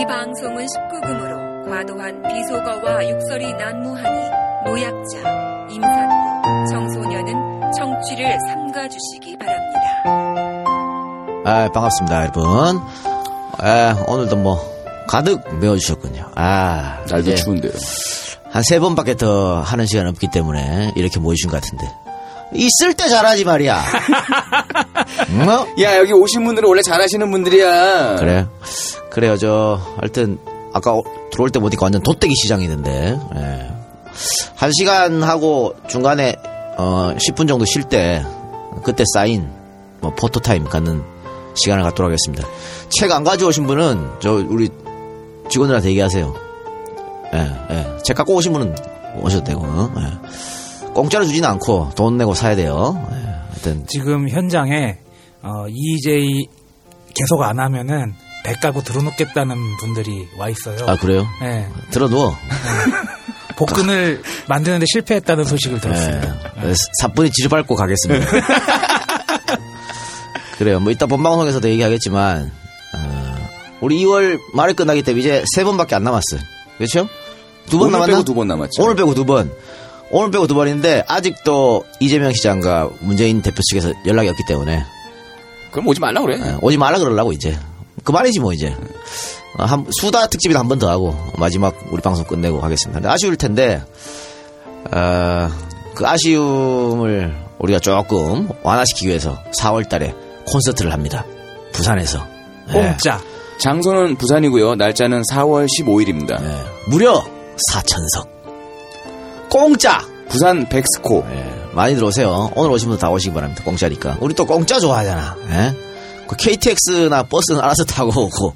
이 방송은 19금으로 과도한 비속어와 육설이 난무하니 노약자, 임산부, 청소년은 청취를 삼가주시기 바랍니다. 아, 반갑습니다, 여러분. 아, 오늘도 뭐, 가득 메워주셨군요. 아, 날도 추운데요. 한 세 번밖에 더 하는 시간 없기 때문에 이렇게 모이신 것 같은데. 있을 때 잘하지 말이야. 응? 어? 야 여기 오신 분들은 원래 잘하시는 분들이야. 그래. 그래요, 저, 하여튼, 아까 오- 들어올 때 보니까 완전 돗대기 시장이던데, 예. 한 시간 하고 중간에, 어, 10분 정도 쉴 때, 그때 쌓인, 뭐, 포토타임 갖는 시간을 갖도록 하겠습니다. 책 안 가져오신 분은, 저, 우리 직원들한테 얘기하세요. 예, 예. 책 갖고 오신 분은 오셔도 되고, 어? 예. 공짜로 주지는 않고, 돈 내고 사야 돼요. 예. 하여튼, 지금 현장에 어, EJ 계속 안 하면은 배 까고 들어놓겠다는 분들이 와 있어요. 아, 그래요? 네. 들어누워. 복근을 만드는데 실패했다는 소식을 들었습니다. 네. 사뿐히 지르밟고 가겠습니다. 그래요. 뭐 이따 본방송에서도 얘기하겠지만 어, 우리 2월 말에 끝나기 때문에 이제 세 번밖에 안 남았어요. 그렇죠? 두 번 남았나? 빼고 두 번 남았죠. 오늘 빼고 두 번. 오늘 빼고 두 번인데 아직도 이재명 시장과 문재인 대표 측에서 연락이 없기 때문에 그럼 오지 말라 그래. 예, 오지 말라 그러려고 이제 그만이지 뭐 이제 어, 한, 수다 특집이 한번 더 하고 마지막 우리 방송 끝내고 하겠습니다. 아쉬울 텐데 어, 그 아쉬움을 우리가 조금 완화시키기 위해서 4월달에 콘서트를 합니다. 부산에서 예, 공짜. 장소는 부산이고요. 날짜는 4월 15일입니다. 예, 무려 4천석 공짜 부산 백스코. 예, 많이 들어오세요. 오늘 오신 분들 다 오시기 바랍니다. 공짜니까. 우리 또 공짜 좋아하잖아. 예? 그 KTX나 버스는 알아서 타고 오고.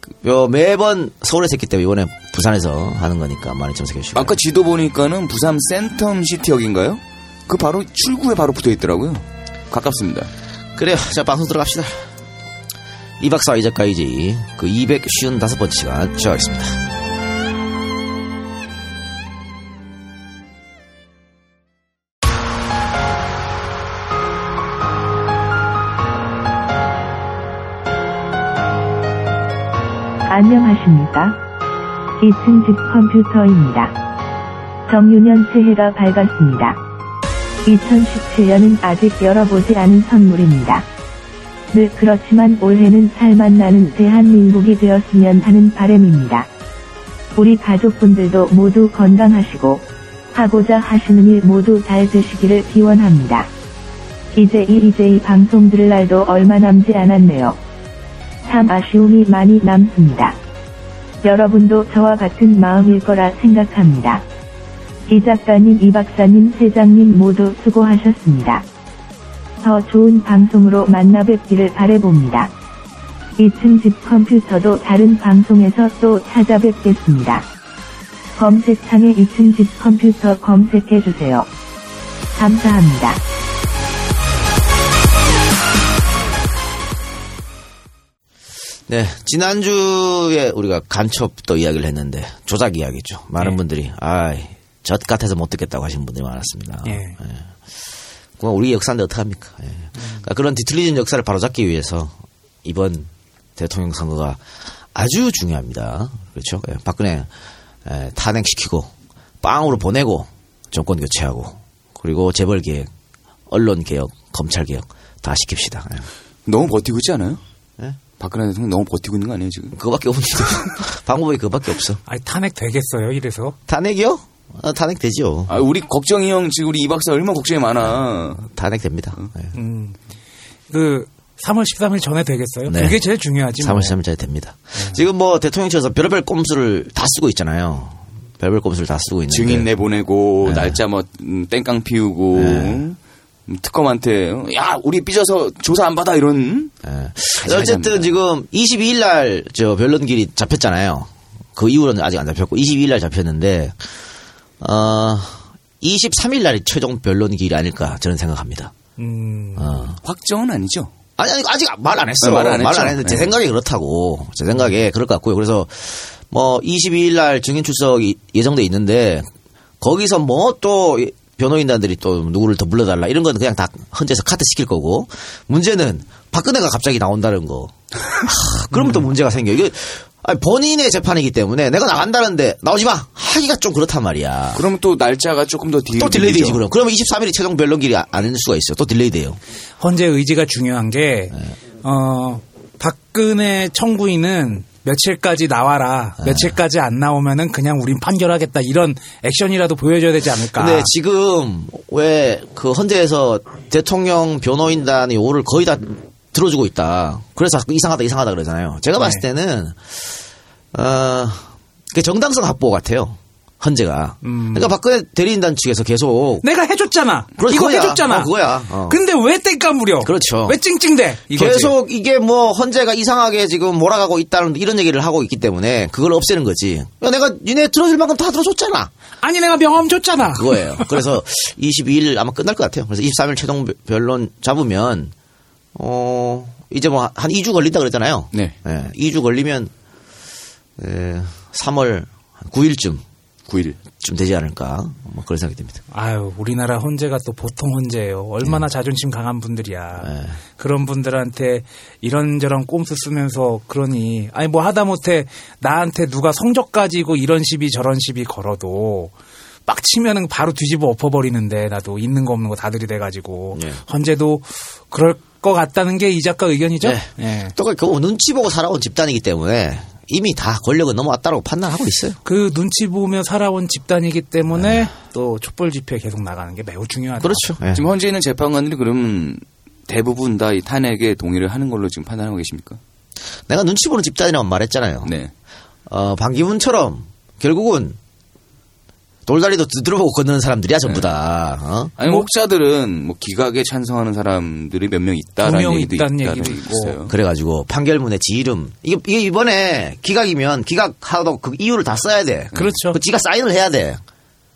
그, 요 매번 서울에서 했기 때문에 이번에 부산에서 하는 거니까 많이 참석해 주시고. 아까 지도 보니까는 부산 센텀 시티역인가요? 그 바로 출구에 바로 붙어 있더라고요. 가깝습니다. 그래요. 자, 방송 들어갑시다. 이 박사 이작가 이제 그 255번째 시간 시작하겠습니다. 안녕하십니까? 2층 집 컴퓨터입니다. 정유년 새해가 밝았습니다. 2017년은 아직 열어보지 않은 선물입니다. 늘 그렇지만 올해는 살만 나는 대한민국이 되었으면 하는 바람입니다. 우리 가족분들도 모두 건강하시고 하고자 하시는 일 모두 잘 되시기를 기원합니다. 이제 이 이제 이 방송 들을 날도 얼마 남지 않았네요. 참 아쉬움이 많이 남습니다. 여러분도 저와 같은 마음일 거라 생각합니다. 이 작가님, 이 박사님, 세장님 모두 수고하셨습니다. 더 좋은 방송으로 만나 뵙기를 바래봅니다. 2층 집 컴퓨터도 다른 방송에서 또 찾아뵙겠습니다. 검색창에 2층 집 컴퓨터 검색해주세요. 감사합니다. 네, 지난주에 우리가 간첩도 이야기를 했는데 조작 이야기죠. 많은 네. 분들이 아이 젖 같아서 못 듣겠다고 하신 분들이 많았습니다. 예. 그건 우리 역사인데 어떡합니까? 예. 그러니까 그런 뒤틀리는 역사를 바로잡기 위해서 이번 대통령 선거가 아주 중요합니다. 그렇죠? 예, 박근혜 예, 탄핵시키고 빵으로 보내고 정권 교체하고 그리고 재벌 개혁, 언론 개혁, 검찰 개혁 다 시킵시다. 예. 너무 버티고 있지 않아요? 예? 박근혜 대통령 너무 버티고 있는 거 아니에요 지금? 그거밖에 없는데 방법이 그거밖에 없어. 아니 탄핵 되겠어요 이래서. 탄핵이요? 아, 탄핵 되죠. 아 우리 걱정이 형 지금 우리 이 박사 얼마나 걱정이 많아. 탄핵 됩니다. 예. 음. 그 3월 13일 전에 되겠어요. 네. 그게 제일 중요하지. 3월 뭐. 13일자에 됩니다. 지금 뭐 대통령실에서 별별 꼼수를 다 쓰고 있잖아요. 별별 꼼수를 다 쓰고 있는데. 증인 내보내고 네. 날짜 뭐 음, 땡깡 피우고 네. 음, 특검한테 어, 야 우리 삐져서 조사 안 받아 이런 예. 하지 어쨌든. 지금 22일 날 저 변론길이 잡혔잖아요. 그 이후로는 아직 안 잡혔고 22일 날 잡혔는데 어 23일 날이 최종 변론길이 아닐까 저는 생각합니다. 음. 어. 확정은 아니죠. 아니, 아니, 아직 말 안 했어요. 네, 말안 했죠. 했는데, 제 네. 생각에 그렇다고. 제 생각에 그럴 것 같고요. 그래서, 뭐, 22일 날 증인 출석이 예정돼 있는데, 거기서 뭐 또, 변호인단들이 또 누구를 더 불러달라 이런 건 그냥 다 헌재에서 커트 시킬 거고 문제는 박근혜가 갑자기 나온다는 거 하, 그러면 또 문제가 생겨 이게 아니, 본인의 재판이기 때문에 내가 나간다는데 나오지 마 하기가 좀 그렇단 말이야. 그러면 또 날짜가 조금 더 딜. 또 delay 되지 그럼. 그러면 23일이 최종 변론기일이 안 되는 수가 있어요. 또 delay 돼요. 헌재 의지가 중요한 게, 네. 어, 박근혜 청구인은 며칠까지 나와라. 네. 며칠까지 안 나오면은 그냥 우린 판결하겠다. 이런 액션이라도 보여줘야 되지 않을까. 근데 지금 왜 그 헌재에서 대통령 변호인단이 오를 거의 다 들어주고 있다. 그래서 이상하다 이상하다 그러잖아요. 제가 봤을 네. 때는 어, 그 정당성 확보 같아요. 헌재가. 음. 그러니까 박근혜 대리인단 측에서 계속 내가 해줬잖아. 그렇- 이거 그거야. 해줬잖아. 어, 그거야. 어. 근데 왜 땡까 무려? 그렇죠. 왜 찡찡대? 이거지. 계속 이게 뭐 헌재가 이상하게 지금 몰아가고 있다는 이런 얘기를 하고 있기 때문에 그걸 없애는 거지. 야, 내가 니네 들어줄 만큼 다 들어줬잖아. 아니 내가 명함 줬잖아. 그거예요. 그래서 22일 아마 끝날 것 같아요. 그래서 23일 최종 변론 잡으면 어 이제 뭐 한 2주 걸린다 그랬잖아요. 네. 예, 2주 걸리면 에, 3월 9일쯤 9일. 좀 되지 않을까 뭐 그런 생각이 듭니다. 아유, 우리나라 헌재가 또 보통 헌재예요. 얼마나 자존심 강한 분들이야. 네. 그런 분들한테 이런저런 꼼수 쓰면서 그러니 아니 뭐 하다못해 나한테 누가 성적 가지고 이런 시비 저런 시비 걸어도 빡치면은 바로 뒤집어 엎어버리는데 나도 있는 거 없는 거 다 들이대가지고 네. 헌재도 그럴 것 같다는 게 이 작가 의견이죠. 네. 예. 또그 눈치 보고 살아온 집단이기 때문에 이미 다 권력은 넘어왔다고 판단하고 있어요. 그 눈치 보며 살아온 집단이기 때문에 또 촛불 집회 계속 나가는 게 매우 중요하다. 그렇죠. 예. 지금 현재 있는 재판관들이 그러면 대부분 다 이 탄핵에 동의를 하는 걸로 지금 판단하고 계십니까? 내가 눈치 보는 집단이라고 말했잖아요. 네. 어, 반기문처럼 결국은 돌다리도 두드려보고 걷는 사람들이야 전부 다. 어? 아니 뭐- 혹자들은 뭐 기각에 찬성하는 사람들이 몇 명 있다라는 얘기도 있다는 있다는 얘기도 있고. 있어요. 그래가지고 판결문의 지름 이게, 이게 이번에 기각이면 기각하도 그 이유를 다 써야 돼. 그렇죠. 그 지가 사인을 해야 돼.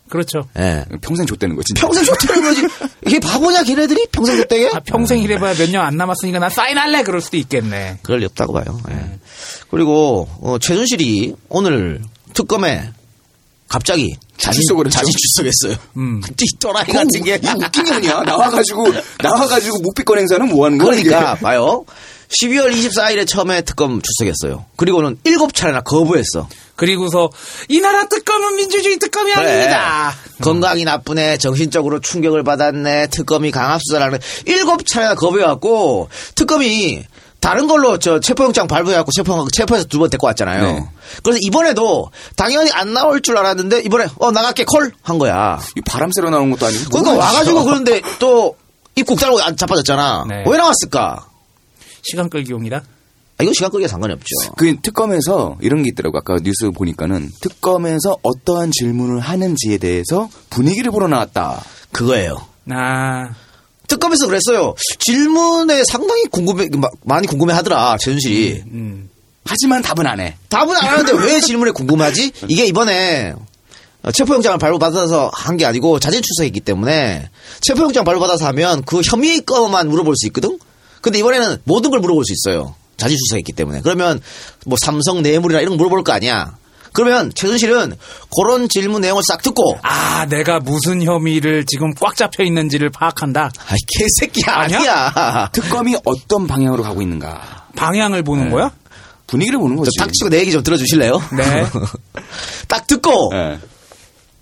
그렇죠. 예. 평생 줬다는 거지. 평생 좋다는 거지. 이게 바보냐 걔네들이 평생 좋대게? 아, 평생 일해봐야 몇 년 안 남았으니까 나 사인할래 그럴 수도 있겠네. 그럴 리 없다고 봐요. 예. 그리고 어, 최순실이 오늘 특검에 갑자기 자진 출석을. 자진 출석했어요. 음. 이 또라이 같은 게. 이거 웃긴 게 뭐냐? 나와가지고 나와가지고 묵비권 행사는 뭐 하는 거야? 그러니까 이게? 봐요. 12월 24일에 처음에 특검 출석했어요. 그리고는 7차례나 거부했어. 그리고서 이 나라 특검은 민주주의 특검이 아닙니다. 건강이 나쁘네, 정신적으로 충격을 받았네, 특검이 강압수사라는 일곱 차례나 거부해갖고 특검이 다른 걸로 저 체포영장 발부해갖고 체포, 체포해서 두 번 데리고 왔잖아요. 네. 그래서 이번에도 당연히 안 나올 줄 알았는데 이번에 어 나갈게 콜 한 거야. 이 바람 쐬러 나온 것도 아니고. 그러니까 와가지고. 그런데 또 입국 달고 안 자빠졌잖아. 네. 왜 나왔을까? 시간 끌기용이다. 아, 이건 시간 끌기에 상관이 없죠. 그 특검에서 이런 게 있더라고. 아까 뉴스 보니까는 특검에서 어떠한 질문을 하는지에 대해서 분위기를 보러 나왔다. 그거예요. 아, 특검에서 그랬어요. 질문에 상당히 궁금해, 마- 많이 궁금해 하더라, 최순실이. 음. 하지만 답은 안 해. 답은 안 하는데 왜 질문에 궁금하지? 이게 이번에 어, 체포영장을 발부받아서 한 게 아니고 자진 출석했기 때문에 체포영장 발부받아서 하면 그 혐의 거만 물어볼 수 있거든? 근데 이번에는 모든 걸 물어볼 수 있어요. 자진 출석했기 때문에. 그러면 뭐 삼성 뇌물이나 이런 거 물어볼 거 아니야. 그러면 최순실은 그런 질문 내용을 싹 듣고 아, 내가 무슨 혐의를 지금 꽉 잡혀 있는지를 파악한다. 아이 개새끼야 아니야? 아니야. 특검이 어떤 방향으로 가고 있는가. 방향을 보는 네. 거야? 분위기를 보는 거지. 저 닥치고 내 얘기 좀 들어주실래요? 네. 딱 듣고 예.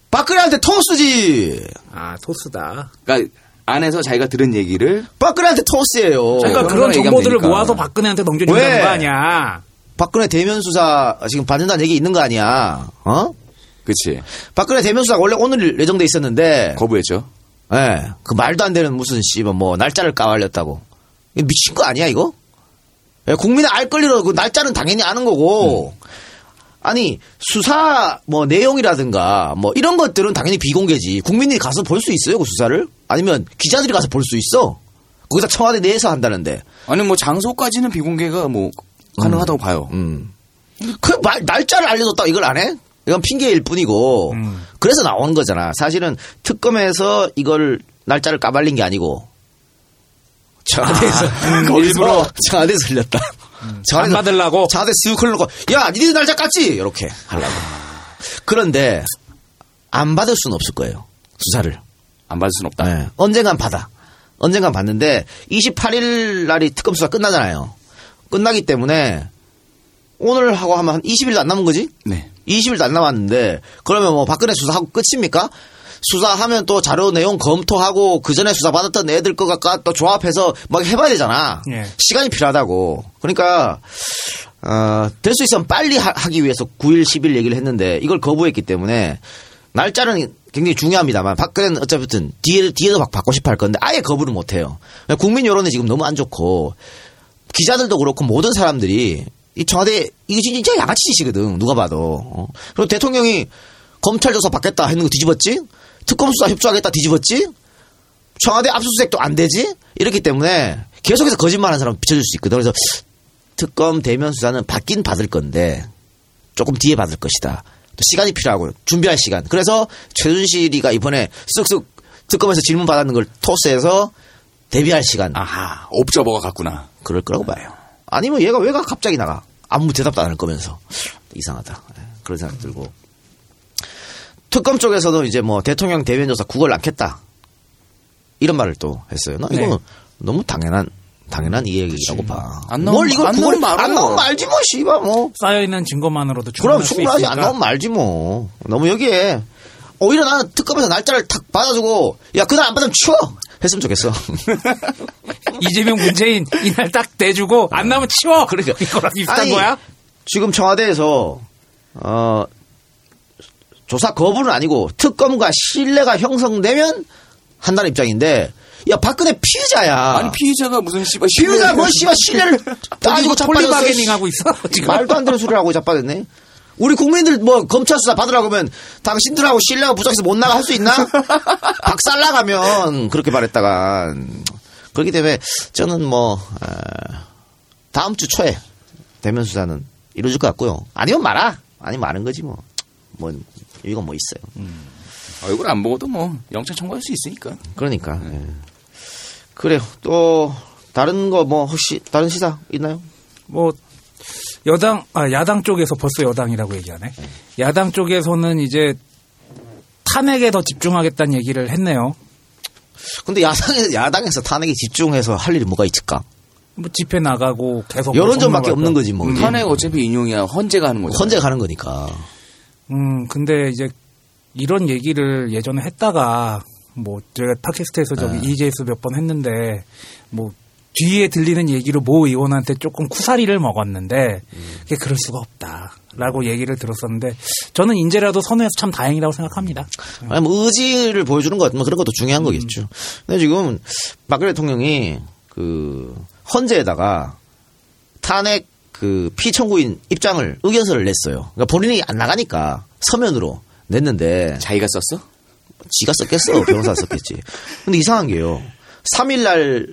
박근혜한테 토스지. 아, 토스다. 그러니까 안에서 자기가 들은 얘기를 박근혜한테 토스예요. 그러니까 그런 정보들을 되니까. 모아서 박근혜한테 넘겨준다는 왜? 거 아니야. 박근혜 대면 수사 지금 받는다는 얘기 있는 거 아니야? 어? 그치 박근혜 대면 수사가 원래 오늘 예정돼 있었는데, 거부했죠. 예, 그 말도 안 되는 무슨 씨발 뭐 날짜를 까발렸다고. 미친 거 아니야 이거? 예, 국민의 알 권리로 그 날짜는 당연히 아는 거고. 아니 수사 뭐 내용이라든가 뭐 이런 것들은 당연히 비공개지. 국민이 가서 볼 수 있어요 그 수사를? 아니면 기자들이 가서 볼 수 있어? 거기다 청와대 내에서 한다는데. 아니 뭐 장소까지는 비공개가 뭐 가능하다고 봐요. 음. 그 말, 날짜를 알려줬다 이걸 안 해? 이건 핑계일 뿐이고 음. 그래서 나오는 거잖아. 사실은 특검에서 이걸 날짜를 까발린 게 아니고 청와대에서 음, 일부러 청와대에서 흘렸다. 안 받으려고? 청와대 쓱 흘러놓고 야 니네 날짜 깠지 이렇게 하려고. 그런데 안 받을 수는 없을 거예요 수사를. 안 받을 순 없다. 네. 언젠간 받아. 언젠간 받는데 28일 날이 특검 수사 끝나잖아요. 끝나기 때문에 오늘 하고 하면 한 20일도 안 남은 거지? 네. 20일도 안 남았는데 그러면 뭐 박근혜 수사하고 끝입니까? 수사하면 또 자료 내용 검토하고 그 전에 수사 받았던 애들 거가 또 조합해서 막 해봐야 되잖아. 예. 시간이 필요하다고. 그러니까 어, 될 수 있으면 빨리 하, 기 위해서 9일, 10일 얘기를 했는데 이걸 거부했기 때문에 날짜는 굉장히 중요합니다만 박근혜는 어차피 뒤에 뒤에도 막 받고 싶어 할 건데 아예 거부를 못 해요. 국민 여론이 지금 너무 안 좋고 기자들도 그렇고 모든 사람들이 이 청와대 이거 진짜 양아치 짓이거든 누가 봐도. 어. 그리고 대통령이 검찰 조사 받겠다 했는 거 뒤집었지? 특검 수사 협조하겠다 뒤집었지? 청와대 압수수색도 안 되지? 이렇기 때문에 계속해서 거짓말하는 사람 비춰줄 수 있거든. 그래서 특검 대면 수사는 받긴 받을 건데 조금 뒤에 받을 것이다. 또 시간이 필요하고 준비할 시간. 그래서 최순실이가 이번에 쓱쓱 특검에서 질문 받았는 걸 토스해서 대비할 시간. 아하, 옵저버가 갔구나. 그럴 거라고 봐요. 아니면 얘가 왜가 갑자기 나가? 아무 대답도 안 할 거면서 이상하다. 예, 그런 생각 들고 특검 쪽에서도 이제 뭐 대통령 대면 조사 국을 낳겠다 이런 말을 또 했어요. 나 이거는 네. 너무 당연한 당연한 이야기라고 봐. 안 나오면- 뭘 이걸 안 나오면. 안 나오면 말지 뭐 씨발 뭐. 쌓여 있는 증거만으로도 그럼 충분하지. 안 나오면 말지 뭐. 너무 여기에 오히려 나는 특검에서 날짜를 탁 받아주고 야 그날 안 받으면 치워 했으면 좋겠어. 이재명 문재인 이날 딱 내주고 안 나오면 치워. 그러니까. 이거랑 비슷한 아니, 거야? 지금 청와대에서 어 조사 거부는 아니고 특검과 신뢰가 형성되면 한다는 입장인데 야 박근혜 피의자야. 아니, 피의자가 무슨 씨발 피의자 뭐 씨발 신뢰를 따지고 자빠졌어. 폴리바게닝 하고 있어 지금. 말도 안 되는 소리를 하고 자빠졌네. 우리 국민들 뭐 검찰 수사 받으라고 하면 당신들하고 신뢰가 부족해서 못 나가 할 수 있나? 박살 나가면 그렇게 말했다가 그렇기 때문에 저는 뭐 어, 다음 주 초에 대면 수사는 이루어질 것 같고요. 아니면 말아. 아니면 마는 거지 뭐. 뭐 이건 뭐 있어요. 얼굴 안 보고도 뭐 영장 청구할 수 있으니까. 그러니까 예. 그래요. 또 다른 거 뭐 혹시 다른 시사 있나요? 뭐 여당 아 야당 쪽에서 벌써 여당이라고 얘기하네. 야당 쪽에서는 이제 탄핵에 더 집중하겠다는 얘기를 했네요. 근데 야당에서 야당에서 탄핵에 집중해서 할 일이 뭐가 있을까? 뭐 집회 나가고 계속 여론전밖에 뭐 없는 거지 뭐. 그게. 탄핵 어차피 인용이야 헌재가 하는 거죠. 헌재 가는 거니까. 음, 근데 이제 이런 얘기를 예전에 했다가 뭐 제가 팟캐스트에서 저기 네. EJS 몇 번 했는데 뭐 뒤에 들리는 얘기로 모 의원한테 조금 쿠사리를 먹었는데 그게 그럴 수가 없다라고 얘기를 들었었는데 저는 인제라도 선회해서 참 다행이라고 생각합니다. 아니 뭐 의지를 보여주는 것, 뭐 그런 것도 중요한 거겠죠. 근데 지금 박근혜 대통령이 그 헌재에다가 탄핵 그 피청구인 입장을 의견서를 냈어요. 그러니까 본인이 안 나가니까 서면으로 냈는데 자기가 썼어? 지가 썼겠어. 변호사 썼겠지. 근데 이상한 게요. 3일 날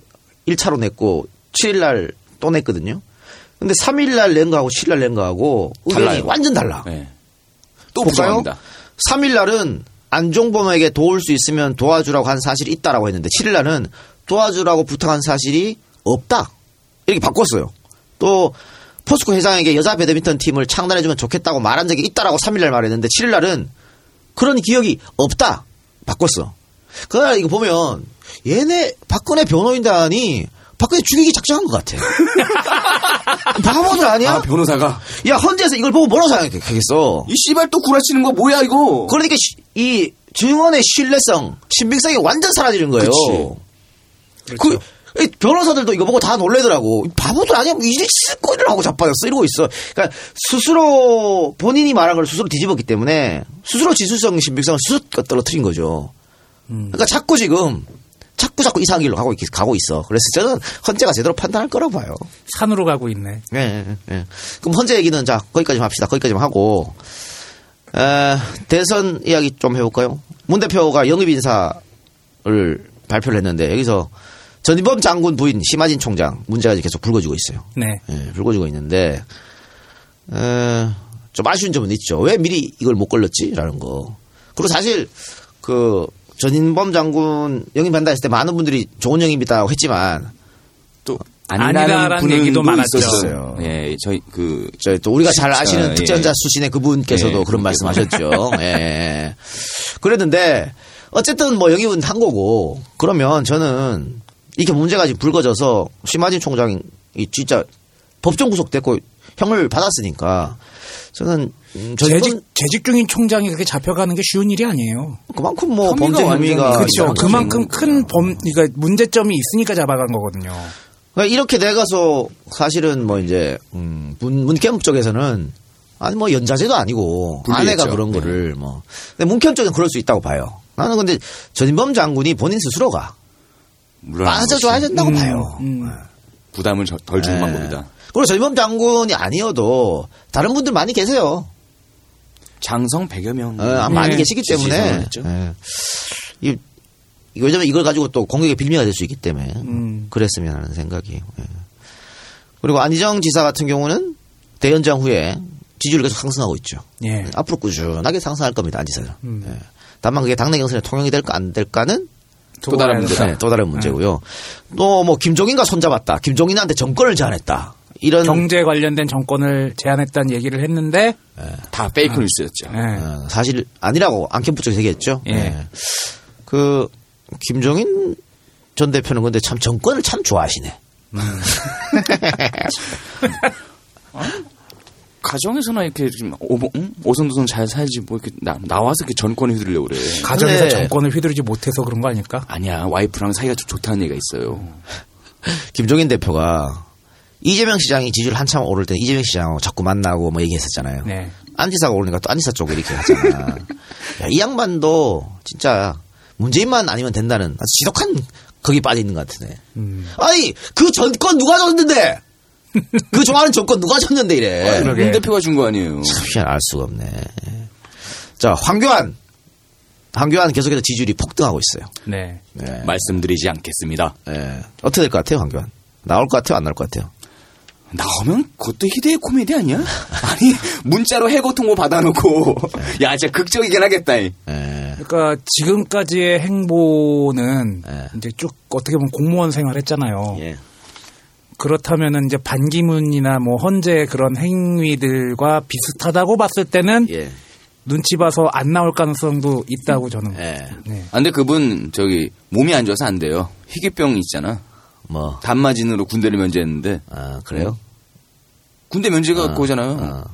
1차로 냈고 7일 날 또 냈거든요. 근데 3일 날 낸 거하고 7일 날 낸 거하고 의견이. 완전 달라. 네. 또 볼까요? 부정합니다. 3일 날은 안종범에게 도울 수 있으면 도와주라고 한 사실이 있다라고 했는데 7일 날은 도와주라고 부탁한 사실이 없다. 이렇게 바꿨어요. 또 포스코 회장에게 여자 배드민턴 팀을 창단해주면 좋겠다고 말한 적이 있다라고 3일날 말했는데 7일날은 그런 기억이 없다. 바꿨어. 그날 이거 보면 얘네 박근혜 변호인단이 박근혜 죽이기 작정한 것 같아. 바보들 아니야? 아, 변호사가. 야 헌재에서 이걸 보고 뭐라고 생각하겠어? 이 씨발 또 구라치는 거 뭐야, 이거? 그러니까 시- 이 증언의 신뢰성, 신빙성이 완전 사라지는 거예요. 그치. 그이 변호사들도 이거 보고 다 놀래더라고. 이 바보들 아니야? 뭐 이제 실거리를 하고 자빠졌어. 이러고 있어. 그러니까 스스로 본인이 말한 걸 스스로 뒤집었기 때문에 스스로 지수성, 신빙성을 스스로 떨어뜨린 거죠. 그러니까 자꾸 지금 자꾸 자꾸 이상한 길로 가고, 있, 가고 있어. 그래서 저는 헌재가 제대로 판단할 거라고 봐요. 산으로 가고 있네. 예, 예, 예. 그럼 헌재 얘기는 자 거기까지만 합시다. 거기까지만 하고 에, 대선 이야기 좀 해볼까요? 문 대표가 영입 인사를 발표를 했는데 여기서 전인범 장군 부인 심하진 총장 문제가 계속 불거지고 있어요. 네. 예, 불거지고 있는데 에, 좀 아쉬운 점은 있죠. 왜 미리 이걸 못 걸렀지라는 거. 그리고 사실 그 전인범 장군 영입한다 했을 때 많은 분들이 좋은 영입이다고 했지만 또 아니다라는 분은 얘기도. 있었어요. 예, 저희 그 저희 또 우리가 잘 아시는 예. 특전자 수신의 그분께서도 예, 그런 말씀하셨죠. 예. 그랬는데 어쨌든 뭐 영입은 한 거고 그러면 저는 이렇게 문제가 지금 불거져서 심하진 총장이 진짜 법정 구속됐고 형을 받았으니까 저는 음, 전범 재직 재직 중인 총장이 그렇게 잡혀가는 게 쉬운 일이 아니에요. 그만큼 뭐 범죄 혐의가 그렇죠. 그만큼 거죠. 큰 범, 그러니까 문제점이 있으니까 잡아간 거거든요. 그러니까 이렇게 돼가서 사실은 뭐 이제 음, 문 문캠 쪽에서는 아니 뭐 연자제도 아니고 불리했죠. 아내가 그런 거를 뭐 근데 문캠 쪽은 그럴 수 있다고 봐요. 나는 근데 전인범 장군이 본인 스스로가 물론 빠져줘야 된다고 봐요. 음. 부담을 저- 덜 주는 네. 방법이다. 그리고 전인범 장군이 아니어도 다른 분들 많이 계세요. 장성 100여 명. 어, 많이 네. 계시기 때문에. 예. 이, 이- 왜냐면 이걸 가지고 또 공격의 빌미가 될 수 있기 때문에 음. 그랬으면 하는 생각이. 예. 그리고 안희정 지사 같은 경우는 대연장 후에 지지율이 계속 상승하고 있죠. 예. 앞으로 꾸준하게 상승할 겁니다. 안 지사는. 음. 예. 다만 그게 당내 경선에 통용이 될까 안 될까는 또 다른 문제다. 네, 또 다른 문제고요. 또 뭐 김종인과 손잡았다. 김종인한테 정권을 제안했다. 이런 경제 관련된 정권을 제안했다는 얘기를 했는데 다 페이크 뉴스였죠. 예. 어, 사실 아니라고 안캠프 쪽에서 얘기했죠. 예. 예. 그 김종인 전 대표는 근데 참 정권을 참 좋아하시네. 가정에서나 이렇게 좀 오, 응? 오손도손 잘 살지 뭐 이렇게 나, 나와서 이렇게 전권 휘두르려고 그래. 가정에서 근데- 정권을 휘두르지 못해서 그런 거 아닐까? 아니야 와이프랑 사이가 좀 좋다는 얘기가 있어요. 김종인 대표가 이재명 시장이 지지율 한참 오를 때 이재명 시장하고 자꾸 만나고 뭐 얘기했었잖아요. 네. 안지사가 오르니까 또 안지사 쪽에 이렇게 하잖아. 야, 이 양반도 진짜 문재인만 아니면 된다는 아주 지독한 거기 빠져 있는 것 같으네. 음. 아니 그 전권 누가 줬는데? 그 좋아하는 정권 누가 줬는데 이래. 그러게. 문 대표가 준 거 아니에요. 참 희한 알 수가 없네. 자 황교안, 황교안 계속해서 지지율이 폭등하고 있어요. 네. 네. 말씀드리지 않겠습니다. 예. 어떻게 될 것 같아요 황교안? 나올 것 같아요 안 나올 것 같아요? 나오면 그것도 희대의 코미디 아니야? 아니 문자로 해고 통보 받아놓고 야 진짜 극적이긴 하겠다. 이. 예. 그러니까 지금까지의 행보는 예. 이제 쭉 어떻게 보면 공무원 생활했잖아요. 예. 그렇다면은 이제 반기문이나 뭐 헌재 그런 행위들과 비슷하다고 봤을 때는 예. 눈치 봐서 안 나올 가능성도 있다고 저는. 예. 네. 아, 근데 그분 저기 몸이 안 좋아서 안 돼요. 희귀병 있잖아. 뭐. 단마진으로 군대를 면제했는데 아 그래요? 군대 면제가 그거잖아요. 아.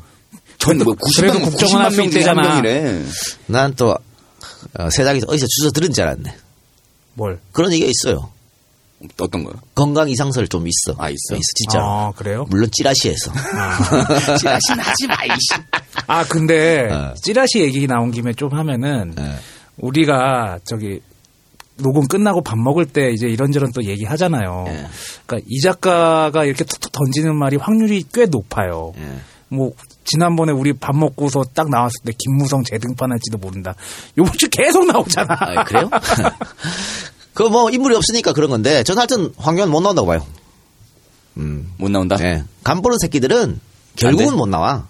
전뭐 그래도 90만 국정은 할수 명 중에 한 있대잖아. 명이래. 난또 어, 세상에서 어디서 주워 들은 줄 알았네. 뭘? 그런 얘기가 있어요. 어떤 거요? 건강 이상설 좀 있어. 아, 있어? 진짜. 아, 그래요? 물론 찌라시에서. 찌라신 하지 마, 이씨. 아, 근데 어. 찌라시 얘기 나온 김에 좀 하면은 예. 우리가 저기 녹음 끝나고 밥 먹을 때 이제 이런저런 또 얘기하잖아요. 예. 그러니까 이 작가가 이렇게 툭툭 던지는 말이 확률이 꽤 높아요. 예. 뭐 지난번에 우리 밥 먹고서 딱 나왔을 때 김무성 재등판할지도 모른다. 요번 주 계속 나오잖아. 아, 그래요? 그 뭐 인물이 없으니까 그런 건데 저는 하여튼 황교안 못 나온다고 봐요. 음. 못 나온다? 예. 간 보는 새끼들은 결국은 돼? 못 나와.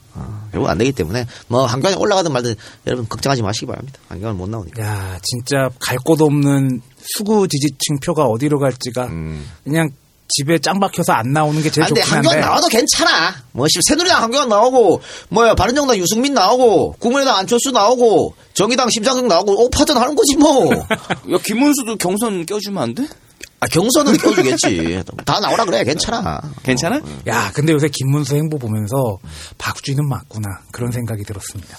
어, 결국 안 되기 때문에 뭐 황교안이 올라가든 말든 여러분 걱정하지 마시기 바랍니다. 황교안 못 나오니까. 야, 진짜 갈 곳 없는 수구 지지층 표가 어디로 갈지가 음. 그냥 집에 짱 박혀서 안 나오는 게 제일 아, 좋긴 한데. 나와도 괜찮아. 뭐, 씨, 새누리당 한교안 나오고, 뭐야, 바른정당 유승민 나오고, 국민의당 안철수 나오고, 정의당 심상정 나오고, 오파전 하는 거지, 뭐. 야, 김문수도 경선 껴주면 안 돼? 아, 경선은 껴주겠지. 다 나오라 그래, 괜찮아. 괜찮아? 야, 근데 요새 김문수 행보 보면서 박주희는 맞구나 그런 생각이 들었습니다.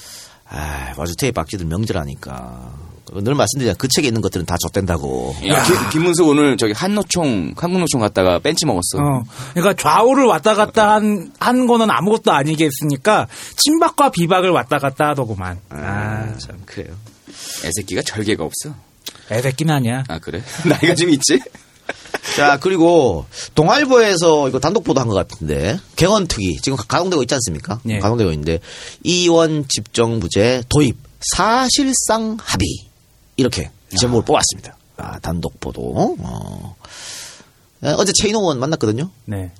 아, 와주태의 박쥐들 명절하니까. 늘 말씀드리잖아. 그 책에 있는 것들은 다 줬댄다고. 야, 김, 김문수 오늘 저기 한노총, 한국노총 갔다가 벤치 먹었어. 어, 그러니까 좌우를 왔다 갔다 한, 한 거는 아무것도 아니겠으니까 친박과 비박을 왔다 갔다 하더구만. 아, 참, 그래요. 애새끼가 절개가 없어. 애새끼는 아니야. 아, 그래? 나이가 좀 있지? 자, 그리고, 동아일보에서 이거 단독 보도한 것 같은데, 개헌특위, 지금 가동되고 있지 않습니까? 예. 가동되고 있는데, 이원 집정부제 도입, 사실상 합의. 이렇게 제목을 뽑았습니다. 아, 단독 보도. 어. 예, 어제 최인호 의원 만났거든요. 네.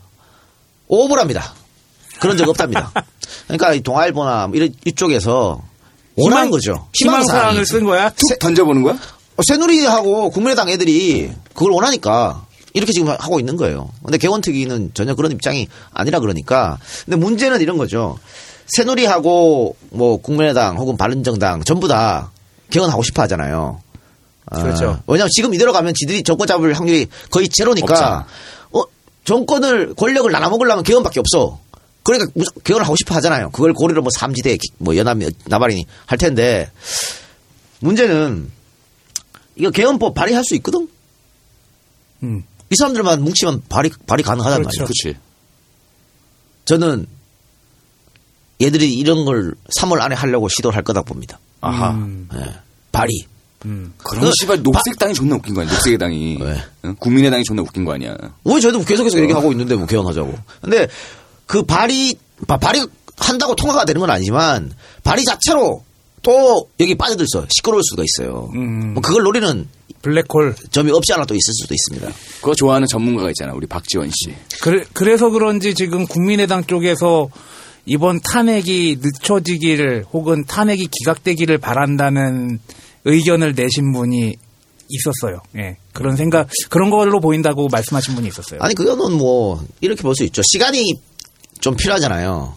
오버랍니다. 그런 적 없답니다. 그러니까 이 동아일보나 뭐 이런 이쪽에서 원하는 거죠. 희망사항을. 쓴 거야? 툭 던져보는 거야? 어, 새누리하고 국민의당 애들이 그걸 원하니까 이렇게 지금 하고 있는 거예요. 근데 개원특위는 전혀 그런 입장이 아니라 그러니까. 근데 문제는 이런 거죠. 새누리하고 뭐 국민의당 혹은 바른정당 전부 다 개헌하고 싶어 하잖아요. 아, 그렇죠. 왜냐하면 지금 이대로 가면 지들이 정권 잡을 확률이 거의 제로니까 없잖아. 어, 정권을 권력을 나눠 먹으려면 개헌밖에 없어. 그러니까 개헌을 하고 싶어 하잖아요. 그걸 고리로 뭐 삼지대, 뭐 연합, 나발이니 할 텐데 문제는 이거 개헌법 발의할 수 있거든. 음. 이 사람들만 뭉치면 발의 발의 가능하단 그렇죠. 말이에요. 그렇지. 저는 얘들이 이런 걸 3월 안에 하려고 시도를 할 거다 봅니다. 아하. 음. 예. 발의. 음. 그럼 그 씨발 녹색당이 존나 웃긴 거 아니야? 녹색당이. 왜? 응? 국민의당이 존나 웃긴 거 아니야? 왜 저희도 계속해서 얘기하고 있는데 뭐 개헌하자고. 근데 그 발의 바- 발의 한다고 통과가 되는 건 아니지만 발의 자체로 또 여기 빠져들서 시끄러울 수가 있어요. 음. 뭐 그걸 노리는 블랙홀. 점이 없지 않아 또 있을 수도 있습니다. 그거 좋아하는 전문가가 있잖아. 우리 박지원 씨. 그래, 그래서 그런지 지금 국민의당 쪽에서 이번 탄핵이 늦춰지기를 혹은 탄핵이 기각되기를 바란다는 의견을 내신 분이 있었어요. 예. 그런 생각, 그런 걸로 보인다고 말씀하신 분이 있었어요. 아니 그거는 뭐 이렇게 볼 수 있죠. 시간이 좀 필요하잖아요.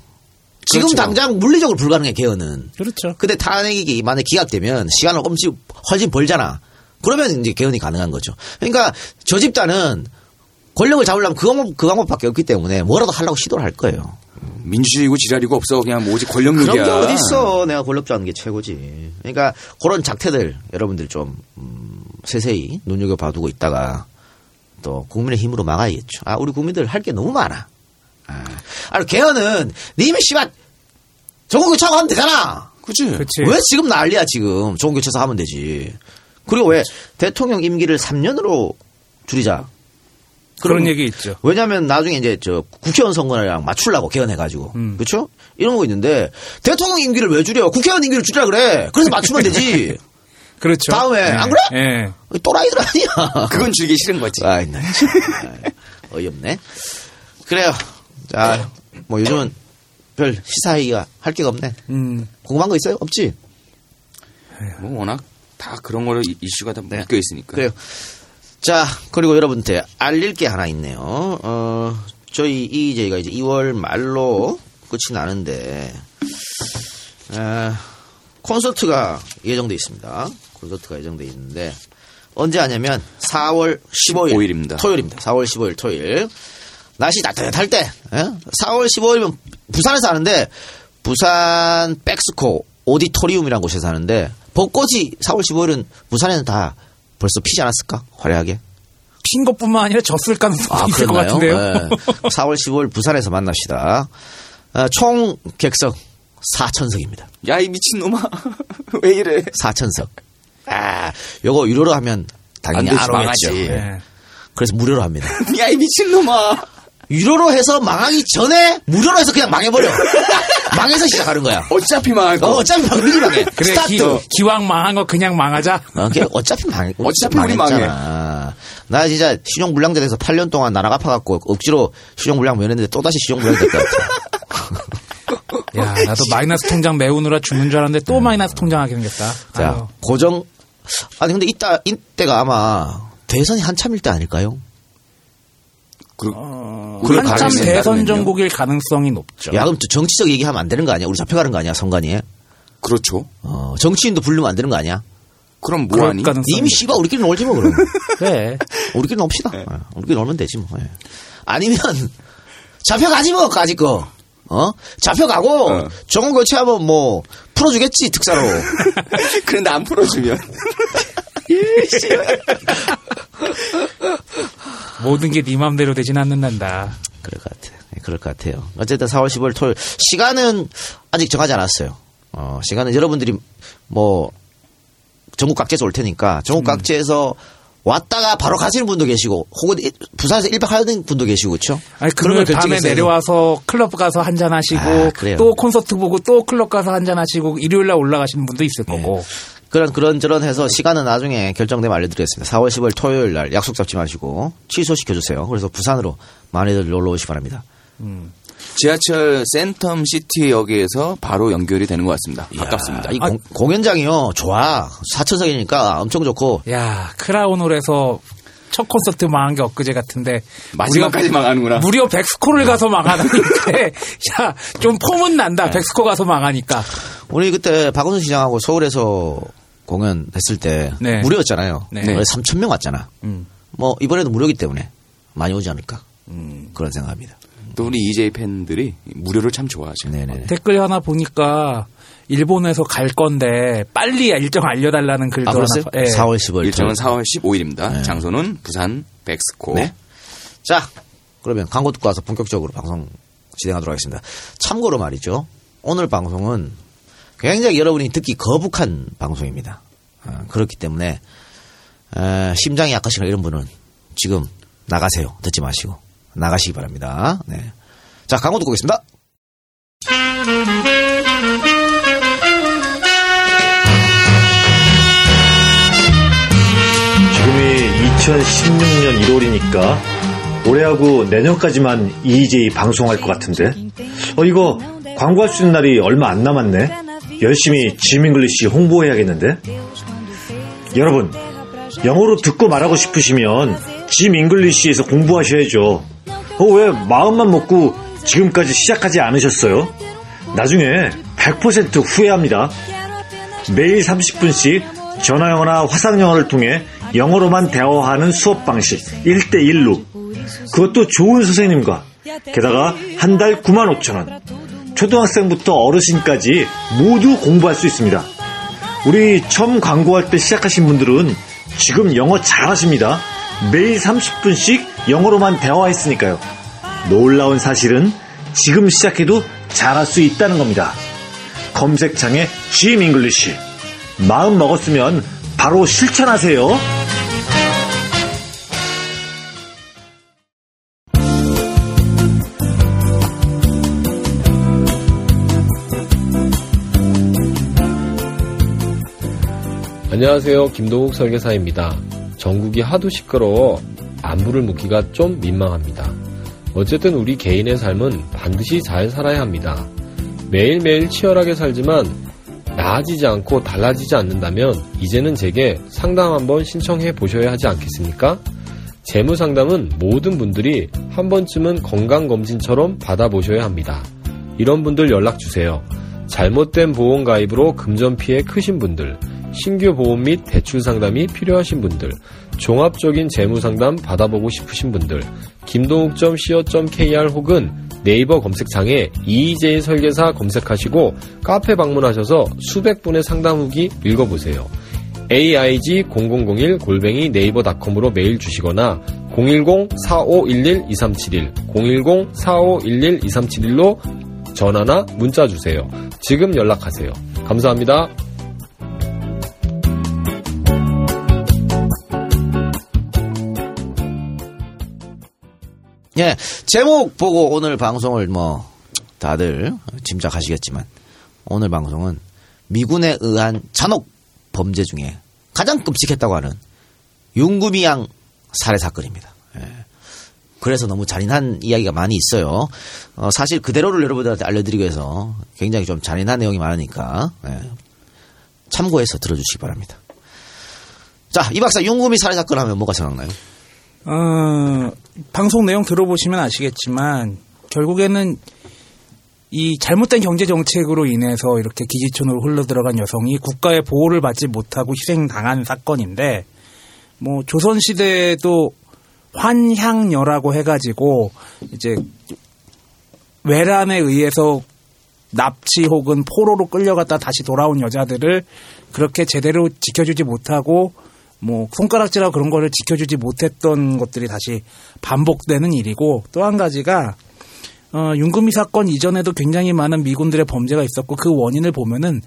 지금 그렇죠. 당장 물리적으로 불가능해 개헌은. 그렇죠. 근데 탄핵이 만약 기각되면 시간을 엄청 훨씬 벌잖아. 그러면 이제 개헌이 가능한 거죠. 그러니까 저 집단은 권력을 잡으려면 그 방법, 그 방법밖에 없기 때문에 뭐라도 하려고 시도를 할 거예요. 민주주의고 지랄이고 없어. 그냥 뭐 오직 그런 권력욕이야. 게 어딨어. 내가 권력 잡는 게 최고지. 그러니까 그런 작태들 여러분들 좀 음, 세세히 눈여겨 봐두고 있다가 또 국민의 힘으로 막아야겠죠. 아 우리 국민들 할 게 너무 많아. 아, 아니 개헌은 님이 씨발 정권 교체하고 하면 되잖아. 그치? 그치. 왜 지금 난리야 지금 정권 교체해서 하면 되지. 그리고 왜 대통령 임기를 3년으로 줄이자. 그런 얘기 있죠. 왜냐하면 나중에 이제 저 국회의원 선거랑 맞추려고 개헌해가지고 음. 그렇죠? 이런 거 있는데 대통령 임기를 왜 줄여? 국회의원 임기를 줄이라 그래. 그래서 맞추면 되지. 그렇죠. 다음에 예. 안 그래? 예. 또라이들 아니야. 그건 줄기 싫은 거지. 아이 나 참. 아이, 어이없네. 그래요. 자, 뭐 요즘은 별 시사회의가 할 게가 없네. 음. 궁금한 거 있어요? 없지? 뭐 워낙 다 그런 거를 이- 이슈가 다 묶여 있으니까. 그래요. 자, 그리고 여러분한테 알릴 게 하나 있네요. 어, 저희 EJ가 이제 2월 말로 끝이 나는데, 아, 콘서트가 예정돼 있습니다. 콘서트가 예정돼 있는데, 언제 하냐면 4월 15일. 15일 입니다. 토요일입니다. 4월 15일 토요일. 날씨 따뜻할 때, 예? 4월 15일이면 부산에서 하는데, 부산 백스코 오디토리움이라는 곳에서 하는데, 벚꽃이 4월 15일은 부산에는 다 벌써 피지 않았을까? 화려하게. 핀 것뿐만 아니라 졌을 가능성이 아, 있을 것 그런가요? 같은데요. 네. 4월 15일 부산에서 만납시다. 아, 총 객석 4천석입니다. 야, 이 미친놈아. 왜 이래? 4천석. 아, 요거 유료로 하면 당연히 안 안, 되지, 오겠죠. 망하지. 예. 그래서 무료로 합니다. 야, 이 미친놈아. 유료로 해서 망하기 전에 무료로 해서 그냥 망해버려. 망해서 시작하는 거야. 어차피 망할 거. 어, 어차피 망, 미리 망해. 그래, 스타트. 기, 기왕 망한 거 그냥 망하자. 어, 어차피 망, 어차피 우리 망했잖아. 나 진짜 신용불량자 돼서 8년 동안 나눠 갚아갖고 억지로 신용불량 면했는데 또다시 신용불량이 될것 같아. 야, 나도 마이너스 통장 메우느라 죽는 줄 알았는데 또 마이너스 통장 하게 생겼다. 자, 아유. 고정. 아니, 근데 이따, 이때가 아마 대선이 한참일 때 아닐까요? 그, 그럴 한참 대선. 전국일 가능성이 높죠. 야, 그럼 또 정치적 얘기하면 안 되는 거 아니야? 우리 잡혀가는 거 아니야? 선관위에? 그렇죠. 어, 정치인도 부르면 안 되는 거 아니야? 그럼 뭐하니? 이미 씨발 우리끼리 놀지 뭐, 그럼. 그래. 우리끼리 놉시다. 어, 우리끼리 놀면 되지 뭐. 예. 아니면 잡혀가지 뭐 까짓 거. 어? 잡혀가고 어. 정원 교체하면 뭐 풀어주겠지 특사로. 그런데 안 풀어주면. 모든 게 네 맘대로 되진 않는단다. 그럴 것 같아. 예, 그럴 것 같아요. 어쨌든 4월 15일 토요일 시간은 아직 정하지 않았어요. 어, 시간은 여러분들이 뭐 전국 각지에서 올 테니까 전국 각지에서 왔다가 바로 가시는 분도 계시고 혹은 일- 부산에서 1박 하는 분도 계시고 그렇죠? 아니 금요일 밤에 내려와서 클럽 가서 한잔 하시고 아. 또 콘서트 보고 또 클럽 가서 한잔 하시고 일요일 날 올라가시는 분도 있을 네. 거고. 그런 그런 저런 해서 시간은 나중에 결정되면 알려드리겠습니다. 4월 15일 토요일 날 약속 잡지 마시고 취소시켜 주세요. 그래서 부산으로 많이들 놀러 오시기 바랍니다. 지하철 센텀 시티 역에서 바로 연결이 되는 것 같습니다. 가깝습니다. 이 공, 공연장이요 좋아 4천석이니까 엄청 좋고 야 크라운홀에서 첫 콘서트 망한 게 엊그제 같은데 마지막까지 망하는구나. 무려 백스코를 가서 망하는데 야좀 폼은 난다 백스코 가서 망하니까 우리 그때 박원순 시장하고 서울에서 공연했을 때 네. 무료였잖아요. 네. 3천 명 왔잖아. 음. 뭐 이번에도 무료기 때문에 많이 오지 않을까 그런 생각합니다. 또 우리 EJ 팬들이 무료를 참 좋아하죠. 네네. 댓글 하나 보니까 일본에서 갈 건데 빨리 일정 알려달라는 글도 아, 그랬어요? 하나. 예. 4월 10월. 일정은 4월 15일입니다. 네. 장소는 부산 백스코. 네. 자, 그러면 광고 듣고 와서 본격적으로 방송 진행하도록 하겠습니다. 참고로 말이죠. 오늘 방송은 굉장히 여러분이 듣기 거북한 방송입니다. 어, 그렇기 때문에 에, 심장이 약하시거나 이런 분은 지금 나가세요. 듣지 마시고 나가시기 바랍니다. 네. 자, 광고 듣고 오겠습니다. 지금이 2016년 1월이니까 올해하고 내년까지만 EJ 방송할 것 같은데. 어, 이거 광고할 수 있는 날이 얼마 안 남았네. 열심히 지민글리시 홍보해야겠는데. 여러분, 영어로 듣고 말하고 싶으시면 지민글리시에서 공부하셔야죠. 어, 왜 마음만 먹고 지금까지 시작하지 않으셨어요? 나중에 100% 후회합니다. 매일 30분씩 전화영어나 화상영어를 통해 영어로만 대화하는 수업 방식 1대1로 그것도 좋은 선생님과 게다가 한 달 9만 5천 원 초등학생부터 어르신까지 모두 공부할 수 있습니다. 우리 처음 광고할 때 시작하신 분들은 지금 영어 잘하십니다. 매일 30분씩 영어로만 대화했으니까요. 놀라운 사실은 지금 시작해도 잘할 수 있다는 겁니다. 검색창에 Gm English. 마음 먹었으면 바로 실천하세요. 안녕하세요. 김동욱 설계사입니다. 전국이 하도 시끄러워 안부를 묻기가 좀 민망합니다. 어쨌든 우리 개인의 삶은 반드시 잘 살아야 합니다. 매일매일 치열하게 살지만 나아지지 않고 달라지지 않는다면 이제는 제게 상담 한번 신청해 보셔야 하지 않겠습니까? 재무 상담은 모든 분들이 한 번쯤은 건강검진처럼 받아보셔야 합니다. 이런 분들 연락 주세요. 잘못된 보험 가입으로 금전 피해 크신 분들, 신규 보험 및 대출 상담이 필요하신 분들, 종합적인 재무 상담 받아보고 싶으신 분들, 김동욱.co.kr 혹은 네이버 검색창에 이J 설계사 검색하시고 카페 방문하셔서 수백 분의 상담 후기 읽어보세요. aig0001 골뱅이 네이버닷컴으로 메일 주시거나 010-4511-2371, 010-4511-2371로 전화나 문자 주세요. 지금 연락하세요. 감사합니다. 예, 제목 보고 오늘 방송을 뭐 다들 짐작하시겠지만 오늘 방송은 미군에 의한 잔혹 범죄 중에 가장 끔찍했다고 하는 윤구미양 살해 사건입니다. 예. 그래서 너무 잔인한 이야기가 많이 있어요. 어, 사실 그대로를 여러분들한테 알려드리기 위해서 굉장히 좀 잔인한 내용이 많으니까 예. 참고해서 들어주시기 바랍니다. 자, 이 박사 윤구미 살해 사건 하면 뭐가 생각나요? 어, 방송 내용 들어보시면 아시겠지만 결국에는 이 잘못된 경제 정책으로 인해서 이렇게 기지촌으로 흘러들어간 여성이 국가의 보호를 받지 못하고 희생당한 사건인데 뭐 조선 시대에도 환향녀라고 해가지고 이제 외란에 의해서 납치 혹은 포로로 끌려갔다 다시 돌아온 여자들을 그렇게 제대로 지켜주지 못하고 뭐 손가락질하고 그런 거를 지켜주지 못했던 것들이 다시 반복되는 일이고 또 한 가지가 어, 윤금이 사건 이전에도 굉장히 많은 미군들의 범죄가 있었고 그 원인을 보면은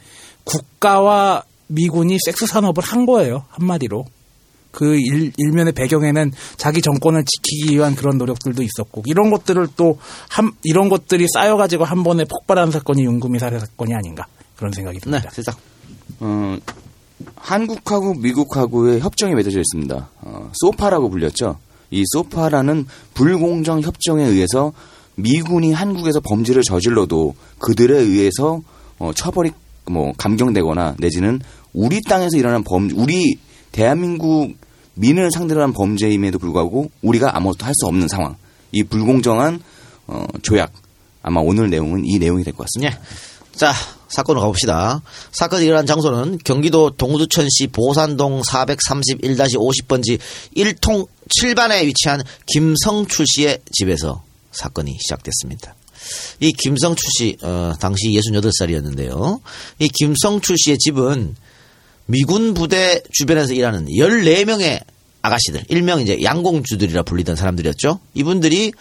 국가와 미군이 섹스 산업을 한 거예요 한마디로 그 일, 일면의 배경에는 자기 정권을 지키기 위한 그런 노력들도 있었고 이런 것들을 또 한, 이런 것들이 쌓여가지고 한 번에 폭발한 사건이 윤금이 살해 사건이 아닌가 그런 생각이 네, 듭니다. 세상. 어, 한국하고 미국하고의 협정이 맺어져 있습니다. 어, 소파라고 불렸죠. 이 소파라는 불공정 협정에 의해서 미군이 한국에서 범죄를 저질러도 그들에 의해서 어, 처벌이 뭐 감경되거나 내지는 우리 땅에서 일어난 범 우리 대한민국 민을 상대로 한 범죄임에도 불구하고 우리가 아무것도 할 수 없는 상황. 이 불공정한 어, 조약. 아마 오늘 내용은 이 내용이 될 것 같습니다. 예. 자, 사건으로 가봅시다. 사건이 일어난 장소는 경기도 동두천시 보산동 431-50번지 1통 7반에 위치한 김성출 씨의 집에서 사건이 시작됐습니다. 이 김성출 씨, 어, 당시 68살이었는데요. 이 김성출 씨의 집은 미군 부대 주변에서 일하는 14명의 아가씨들, 일명 이제 양공주들이라 불리던 사람들이었죠. 이분들이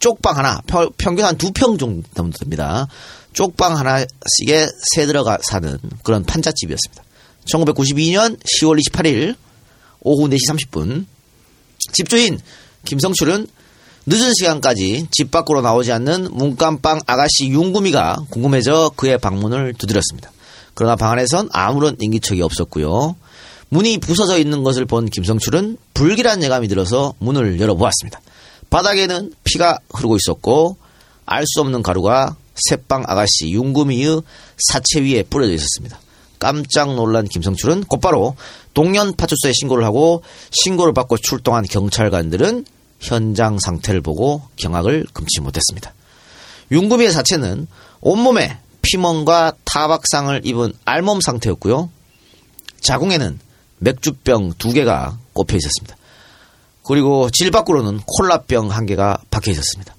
쪽방 하나, 평, 평균 한 두 평 정도 됩니다. 쪽방 하나씩에 새 들어가 사는 그런 판잣집이었습니다. 1992년 10월 28일 오후 4시 30분 집주인 김성출은 늦은 시간까지 집 밖으로 나오지 않는 문간방 아가씨 윤구미가 궁금해져 그의 방문을 두드렸습니다. 그러나 방 안에선 아무런 인기척이 없었고요. 문이 부서져 있는 것을 본 김성출은 불길한 예감이 들어서 문을 열어보았습니다. 바닥에는 피가 흐르고 있었고 알 수 없는 가루가 새빵 아가씨 윤구미의 사체 위에 뿌려져 있었습니다. 깜짝 놀란 김성출은 곧바로 동년 파출소에 신고를 하고 신고를 받고 출동한 경찰관들은 현장 상태를 보고 경악을 금치 못했습니다. 윤구미의 사체는 온몸에 피멍과 타박상을 입은 알몸 상태였고요. 자궁에는 맥주병 두 개가 꼽혀 있었습니다. 그리고 질 밖으로는 콜라병 한 개가 박혀 있었습니다.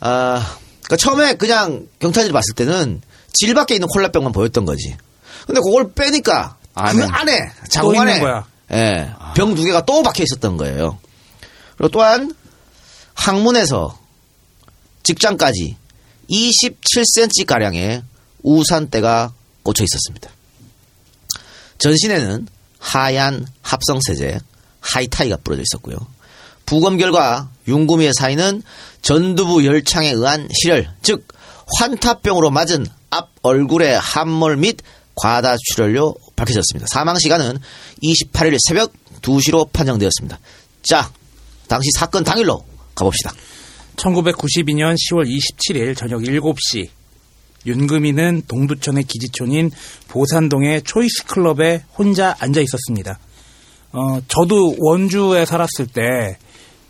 아, 그러니까 처음에 그냥 경찰들이 봤을 때는 질 밖에 있는 콜라병만 보였던 거지. 근데 그걸 빼니까 안에. 그 안에 또 자궁 안에. 예, 병 두 개가 또 박혀 있었던 거예요. 그리고 또한 항문에서 직장까지 27cm 가량의 우산대가 꽂혀 있었습니다. 전신에는 하얀 합성세제 하이타이가 뿌려져 있었고요. 부검 결과 윤구미의 사인은 전두부 열창에 의한 실혈, 즉 환타병으로 맞은 앞 얼굴의 함몰 및 과다 출혈로 밝혀졌습니다. 사망 시간은 28일 새벽 2시로 판정되었습니다. 자, 당시 사건 당일로 가봅시다. 1992년 10월 27일 저녁 7시 윤금이는 동두천의 기지촌인 보산동의 초이스 클럽에 혼자 앉아 있었습니다. 어, 저도 원주에 살았을 때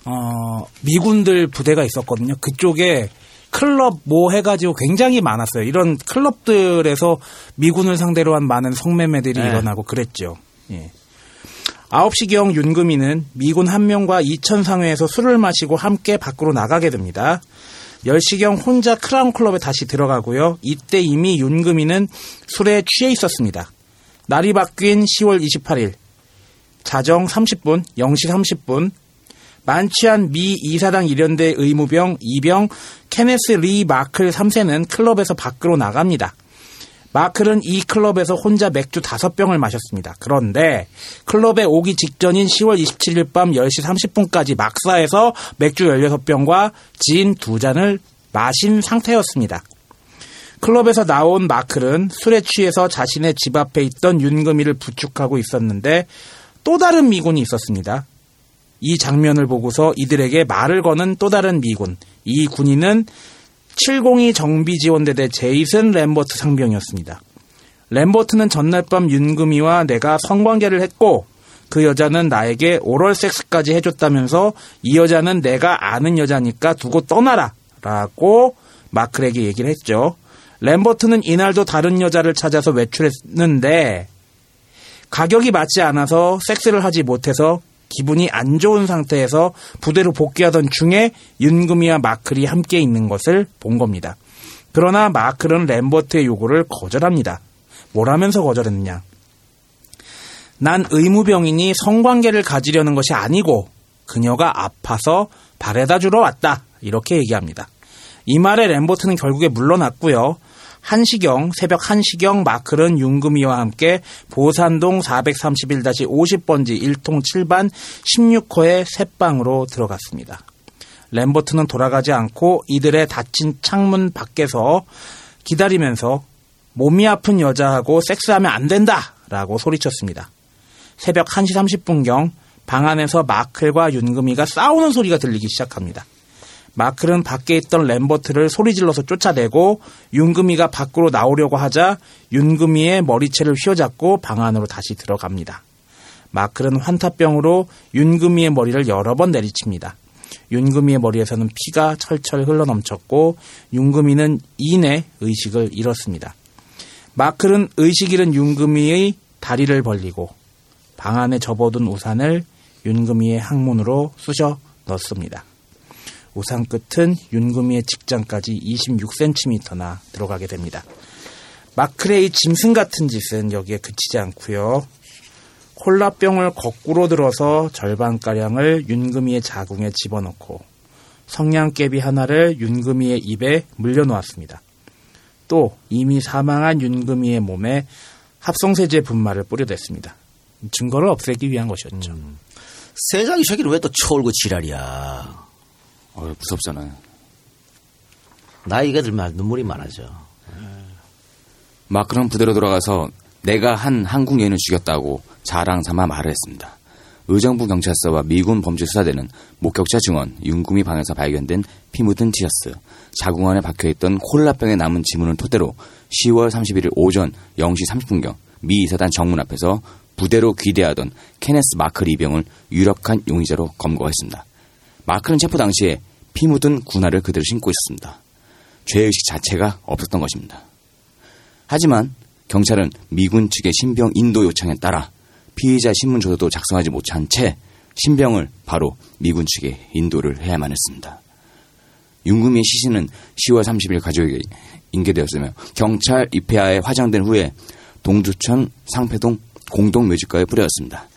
어, 미군들 부대가 있었거든요. 그쪽에 클럽 뭐 해가지고 굉장히 많았어요. 이런 클럽들에서 미군을 상대로 한 많은 성매매들이 네. 일어나고 그랬죠. 예. 9시경 윤금이는 미군 한 명과 이천 상회에서 술을 마시고 함께 밖으로 나가게 됩니다. 10시경 혼자 크라운 클럽에 다시 들어가고요. 이때 이미 윤금이는 술에 취해 있었습니다. 날이 바뀐 10월 28일 자정 30분, 0시 30분 만취한 미 이사당 일연대 의무병 이병 케네스 리 마클 3세는 클럽에서 밖으로 나갑니다. 마클은 이 클럽에서 혼자 맥주 5병을 마셨습니다. 그런데 클럽에 오기 직전인 10월 27일 밤 10시 30분까지 막사에서 맥주 16병과 진 2잔을 마신 상태였습니다. 클럽에서 나온 마클은 술에 취해서 자신의 집 앞에 있던 윤금이를 부축하고 있었는데 또 다른 미군이 있었습니다. 이 장면을 보고서 이들에게 말을 거는 또 다른 미군. 이 군인은 702 정비지원대대 제이슨 램버트 상병이었습니다. 램버트는 전날 밤 윤금이와 내가 성관계를 했고 그 여자는 나에게 오럴 섹스까지 해줬다면서 이 여자는 내가 아는 여자니까 두고 떠나라 라고 마클에게 얘기를 했죠. 램버트는 이날도 다른 여자를 찾아서 외출했는데 가격이 맞지 않아서 섹스를 하지 못해서 기분이 안 좋은 상태에서 부대로 복귀하던 중에 윤금이와 마클이 함께 있는 것을 본 겁니다. 그러나 마클은 램버트의 요구를 거절합니다. 뭐라면서 거절했느냐? 난 의무병이니 성관계를 가지려는 것이 아니고 그녀가 아파서 바래다 주러 왔다. 이렇게 얘기합니다. 이 말에 램버트는 결국에 물러났고요. 한시경, 새벽 한시경 마클은 윤금이와 함께 보산동 431-50번지 1통 7반 16호의 새방으로 들어갔습니다. 램버트는 돌아가지 않고 이들의 닫힌 창문 밖에서 기다리면서 몸이 아픈 여자하고 섹스하면 안 된다! 라고 소리쳤습니다. 새벽 1시 30분경 방 안에서 마클과 윤금이가 싸우는 소리가 들리기 시작합니다. 마클은 밖에 있던 램버트를 소리질러서 쫓아내고 윤금이가 밖으로 나오려고 하자 윤금이의 머리채를 휘어잡고 방 안으로 다시 들어갑니다. 마클은 환타병으로 윤금이의 머리를 여러 번 내리칩니다. 윤금이의 머리에서는 피가 철철 흘러넘쳤고 윤금이는 이내 의식을 잃었습니다. 마클은 의식 잃은 윤금이의 다리를 벌리고 방 안에 접어둔 우산을 윤금이의 항문으로 쑤셔 넣습니다. 우산 끝은 윤금이의 직장까지 26cm나 들어가게 됩니다. 마크레이 짐승 같은 짓은 여기에 그치지 않고요. 콜라병을 거꾸로 들어서 절반가량을 윤금이의 자궁에 집어넣고 성냥개비 하나를 윤금이의 입에 물려놓았습니다. 또 이미 사망한 윤금이의 몸에 합성세제 분말을 뿌려댔습니다. 증거를 없애기 위한 것이었죠. 세상이 저기를 왜또 쳐올고 지랄이야. 어, 무섭잖아요. 나이가 들면 눈물이 많아져. 마크는 부대로 돌아가서 내가 한 한국 여인을 죽였다고 자랑 삼아 말을 했습니다. 의정부 경찰서와 미군 범죄수사대는 목격자 증언, 윤금이 방에서 발견된 피 묻은 티셔츠, 자궁 안에 박혀있던 콜라병에 남은 지문을 토대로 10월 31일 오전 0시 30분경 미 2사단 정문 앞에서 부대로 귀대하던 케네스 마크 이병을 유력한 용의자로 검거했습니다. 마크는 체포 당시에 피 묻은 군화를 그대로 신고 있었습니다. 죄의식 자체가 없었던 것입니다. 하지만 경찰은 미군 측의 신병 인도 요청에 따라 피의자 신문 조서도 작성하지 못한 채 신병을 바로 미군 측에 인도를 해야만 했습니다. 윤금이의 시신은 10월 30일 가족에게 인계되었으며 경찰 입회하에 화장된 후에 동두천 상패동 공동묘지가에 뿌려졌습니다.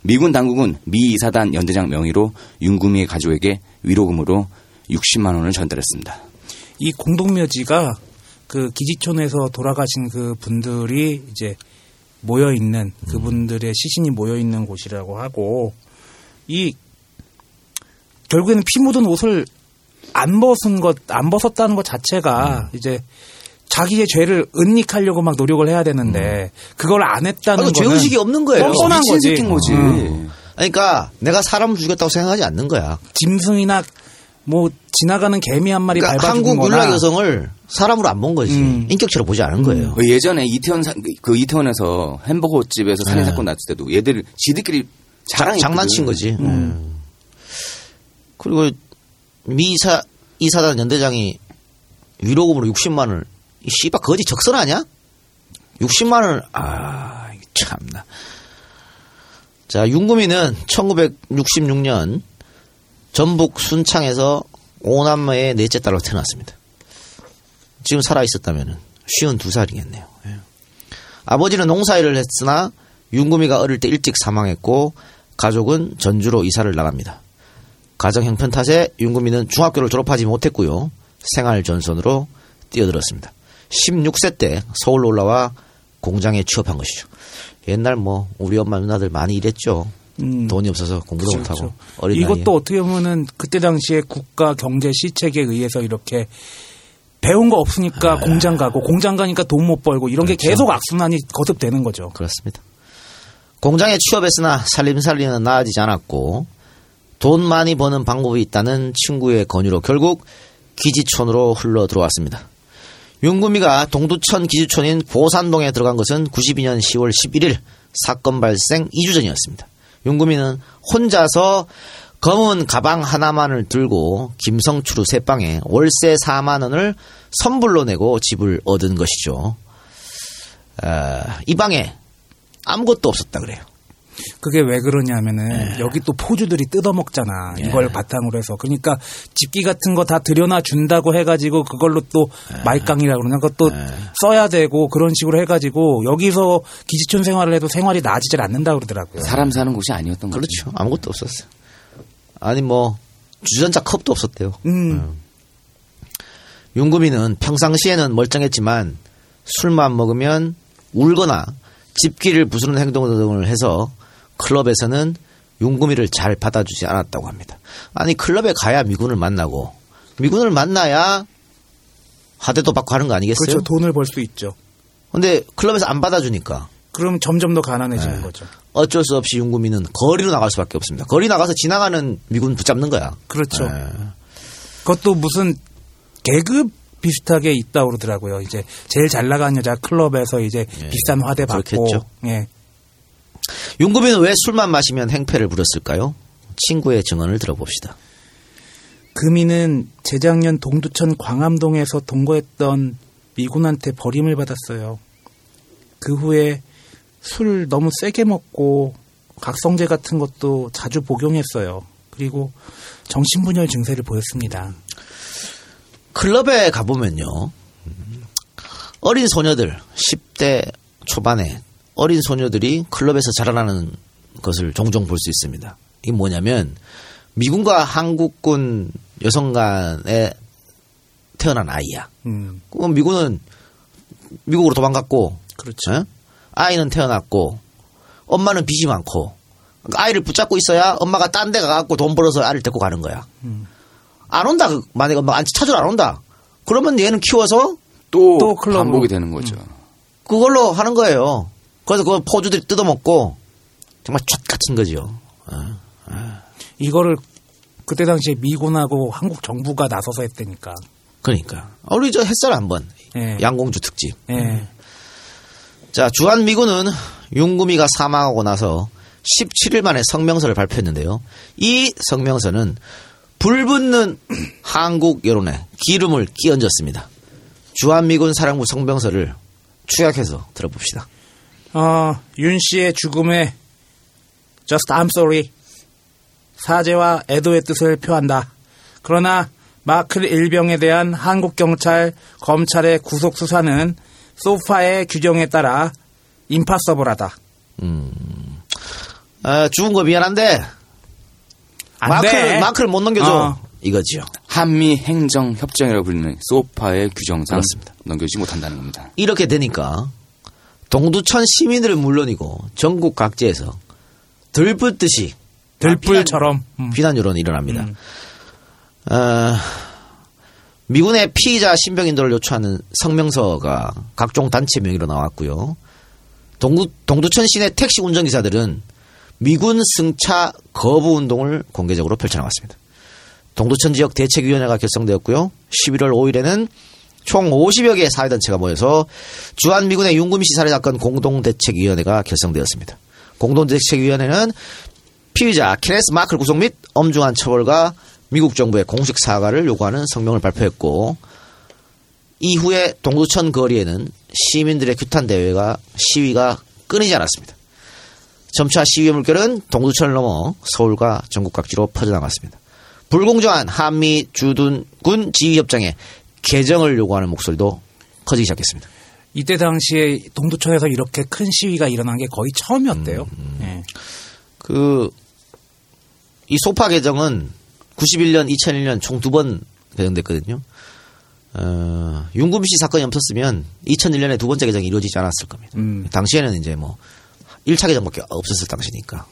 미군 당국은 미 이사단 연대장 명의로 윤금이의 가족에게 위로금으로 60만 원을 전달했습니다. 이 공동묘지가 그 기지촌에서 돌아가신 그 분들이 이제 모여 있는 그분들의 시신이 모여 있는 곳이라고 하고 이 결국에는 피 묻은 옷을 안 벗은 것, 안 벗었다는 것 자체가 이제 자기의 죄를 은닉하려고 막 노력을 해야 되는데 그걸 안 했다는 아, 거는 죄의식이 없는 거예요. 뻔뻔한 거지. 거지. 음. 그러니까 내가 사람을 죽였다고 생각하지 않는 거야. 짐승이나 뭐 지나가는 개미 한 마리 그러니까 밟아 죽은 한국 거나 윤락 여성을 사람으로 안 본 거지. 음. 인격체로 보지 않은 거예요. 그 예전에 이태원 사- 그 이태원에서 햄버거 집에서 살인 네. 사건 났을 때도 얘들 지들끼리 자- 자랑 장난친 거지. 음. 그리고 미사 이사단 연대장이 위로금으로 60만 원을 이 씨발 거지 적선 아니야? 60만 원을 아 참나. 자 윤구미는 1966년 전북 순창에서 오남매의 넷째 딸로 태어났습니다. 지금 살아 있었다면 쉬운 두 살이겠네요. 예. 아버지는 농사일을 했으나 윤구미가 어릴 때 일찍 사망했고 가족은 전주로 이사를 나갑니다. 가정 형편 탓에 윤구미는 중학교를 졸업하지 못했고요. 생활 전선으로 뛰어들었습니다. 16세 때 서울로 올라와 공장에 취업한 것이죠. 옛날 뭐 우리 엄마 누나들 많이 일했죠. 음. 돈이 없어서 공부도 그렇죠. 못하고 나이에. 이것도 어떻게 보면은 그때 당시에 국가 경제 시책에 의해서 이렇게 배운 거 없으니까 공장 가고 공장 가니까 돈 못 벌고 이런 게 아. 그렇죠. 계속 악순환이 거듭되는 거죠. 그렇습니다. 공장에 취업했으나 살림살이는 나아지지 않았고 돈 많이 버는 방법이 있다는 친구의 권유로 결국 기지촌으로 흘러 들어왔습니다. 윤구미가 동두천 기지촌인 보산동에 들어간 것은 92년 10월 11일 사건 발생 2주 전이었습니다. 윤구미는 혼자서 검은 가방 하나만을 들고 김성추루 새방에 월세 4만 원을 선불로 내고 집을 얻은 것이죠. 아, 이 방에 아무것도 없었다 그래요. 그게 왜 그러냐면은 네. 여기 또 포주들이 뜯어먹잖아. 이걸 바탕으로 해서. 그러니까 집기 같은 거 다 들여놔 준다고 해가지고 그걸로 또 네. 말강이라고 그러나 그것도 써야 되고 그런 식으로 해가지고 여기서 기지촌 생활을 해도 생활이 나아지질 않는다 그러더라고요. 사람 사는 곳이 아니었던 거죠. 그렇죠. 아무것도 없었어요. 아니 뭐 주전자 컵도 없었대요. 음. 윤구미는 평상시에는 멀쩡했지만 술만 먹으면 울거나 집기를 부수는 행동 등을 해서 클럽에서는 윤구미를 잘 받아주지 않았다고 합니다. 아니 클럽에 가야 미군을 만나고 미군을 만나야 하대도 받고 하는 거 아니겠어요? 그렇죠. 돈을 벌 수 있죠. 근데 클럽에서 안 받아주니까 그럼 점점 더 가난해지는 네. 거죠. 어쩔 수 없이 윤구미는 거리로 나갈 수밖에 없습니다. 거리 나가서 지나가는 미군 붙잡는 거야. 그렇죠. 네. 그것도 무슨 계급 비슷하게 있다고 그러더라고요. 이제 제일 잘 나가는 여자 클럽에서 이제 비싼 화대 받고 예. 그렇겠죠. 예. 윤구미는 왜 술만 마시면 행패를 부렸을까요? 친구의 증언을 들어봅시다. 금이는 재작년 동두천 광암동에서 동거했던 미군한테 버림을 받았어요. 그 후에 술 너무 세게 먹고 각성제 같은 것도 자주 복용했어요. 그리고 정신분열 증세를 보였습니다. 클럽에 가보면요. 어린 소녀들, 10대 초반에 어린 소녀들이 클럽에서 자라나는 것을 종종 볼 수 있습니다. 이게 뭐냐면 미군과 한국군 여성 간에 태어난 아이야. 음, 그럼 미군은 미국으로 도망갔고, 그렇죠. 어? 아이는 태어났고, 엄마는 빚이 많고, 그러니까 아이를 붙잡고 있어야 엄마가 딴 데 가갖고 돈 벌어서 아이를 데리고 가는 거야. 안 온다. 그- 만약에 엄마가 안 찾으러 안 온다. 그러면 얘는 키워서 또, 또. 반복이 되는 거죠. 그걸로 하는 거예요. 그래서 그걸 포주들이 뜯어먹고 정말 촤 같은 거죠. 이거를 그때 당시에 미군하고 한국 정부가 나서서 했다니까. 그러니까 아, 우리 저 했어요 한번 예. 양공주 특집. 예. 자 주한 미군은 윤구미가 사망하고 나서 17일 만에 성명서를 발표했는데요. 이 성명서는 불붙는 한국 여론에 기름을 끼얹었습니다. 주한미군 사령부 성명서를 추약해서 들어봅시다. 어, 윤 씨의 죽음에 just I'm sorry 사죄와 애도의 뜻을 표한다. 그러나 마클 일병에 대한 한국 경찰 검찰의 구속 수사는 소파의 규정에 따라 임파서블하다. 아, 죽은 거 미안한데 안 마크를, 돼. 마크를 못 넘겨줘. 어. 이거지요. 한미 행정 협정이라고 불리는 소파의 규정상 그렇습니다. 넘겨주지 못한다는 겁니다. 이렇게 되니까 동두천 시민들은 물론이고 전국 각지에서 들불듯이 들불처럼. 음. 비난 여론이 일어납니다. 어, 미군의 피의자 신병인들을 요구하는 성명서가 각종 단체 명의로 나왔고요. 동두, 동두천 시내 택시 운전기사들은 미군 승차 거부 운동을 공개적으로 펼쳐나갔습니다. 동두천 지역 대책위원회가 결성되었고요. 11월 5일에는 총 50여 개의 사회단체가 모여서 주한미군의 씨 살해 사건 공동대책위원회가 결성되었습니다. 공동대책위원회는 피의자 케네스 마클 구속 및 엄중한 처벌과 미국 정부의 공식 사과를 요구하는 성명을 발표했고 이후에 동두천 거리에는 시민들의 규탄 대회가 시위가 끊이지 않았습니다. 점차 시위의 물결은 동두천을 넘어 서울과 전국 각지로 퍼져나갔습니다. 불공정한 한미 주둔군 지휘협정의 개정을 요구하는 목소리도 커지기 시작했습니다. 이때 당시에 동두천에서 이렇게 큰 시위가 일어난 게 거의 처음이었대요. 예. 그, 이 소파 개정은 91년, 2001년 총 두 번 개정됐거든요. 어, 윤구미 씨 사건이 없었으면 2001년에 두 번째 개정이 이루어지지 않았을 겁니다. 음. 당시에는 이제 뭐 1차 개정밖에 없었을 당시니까.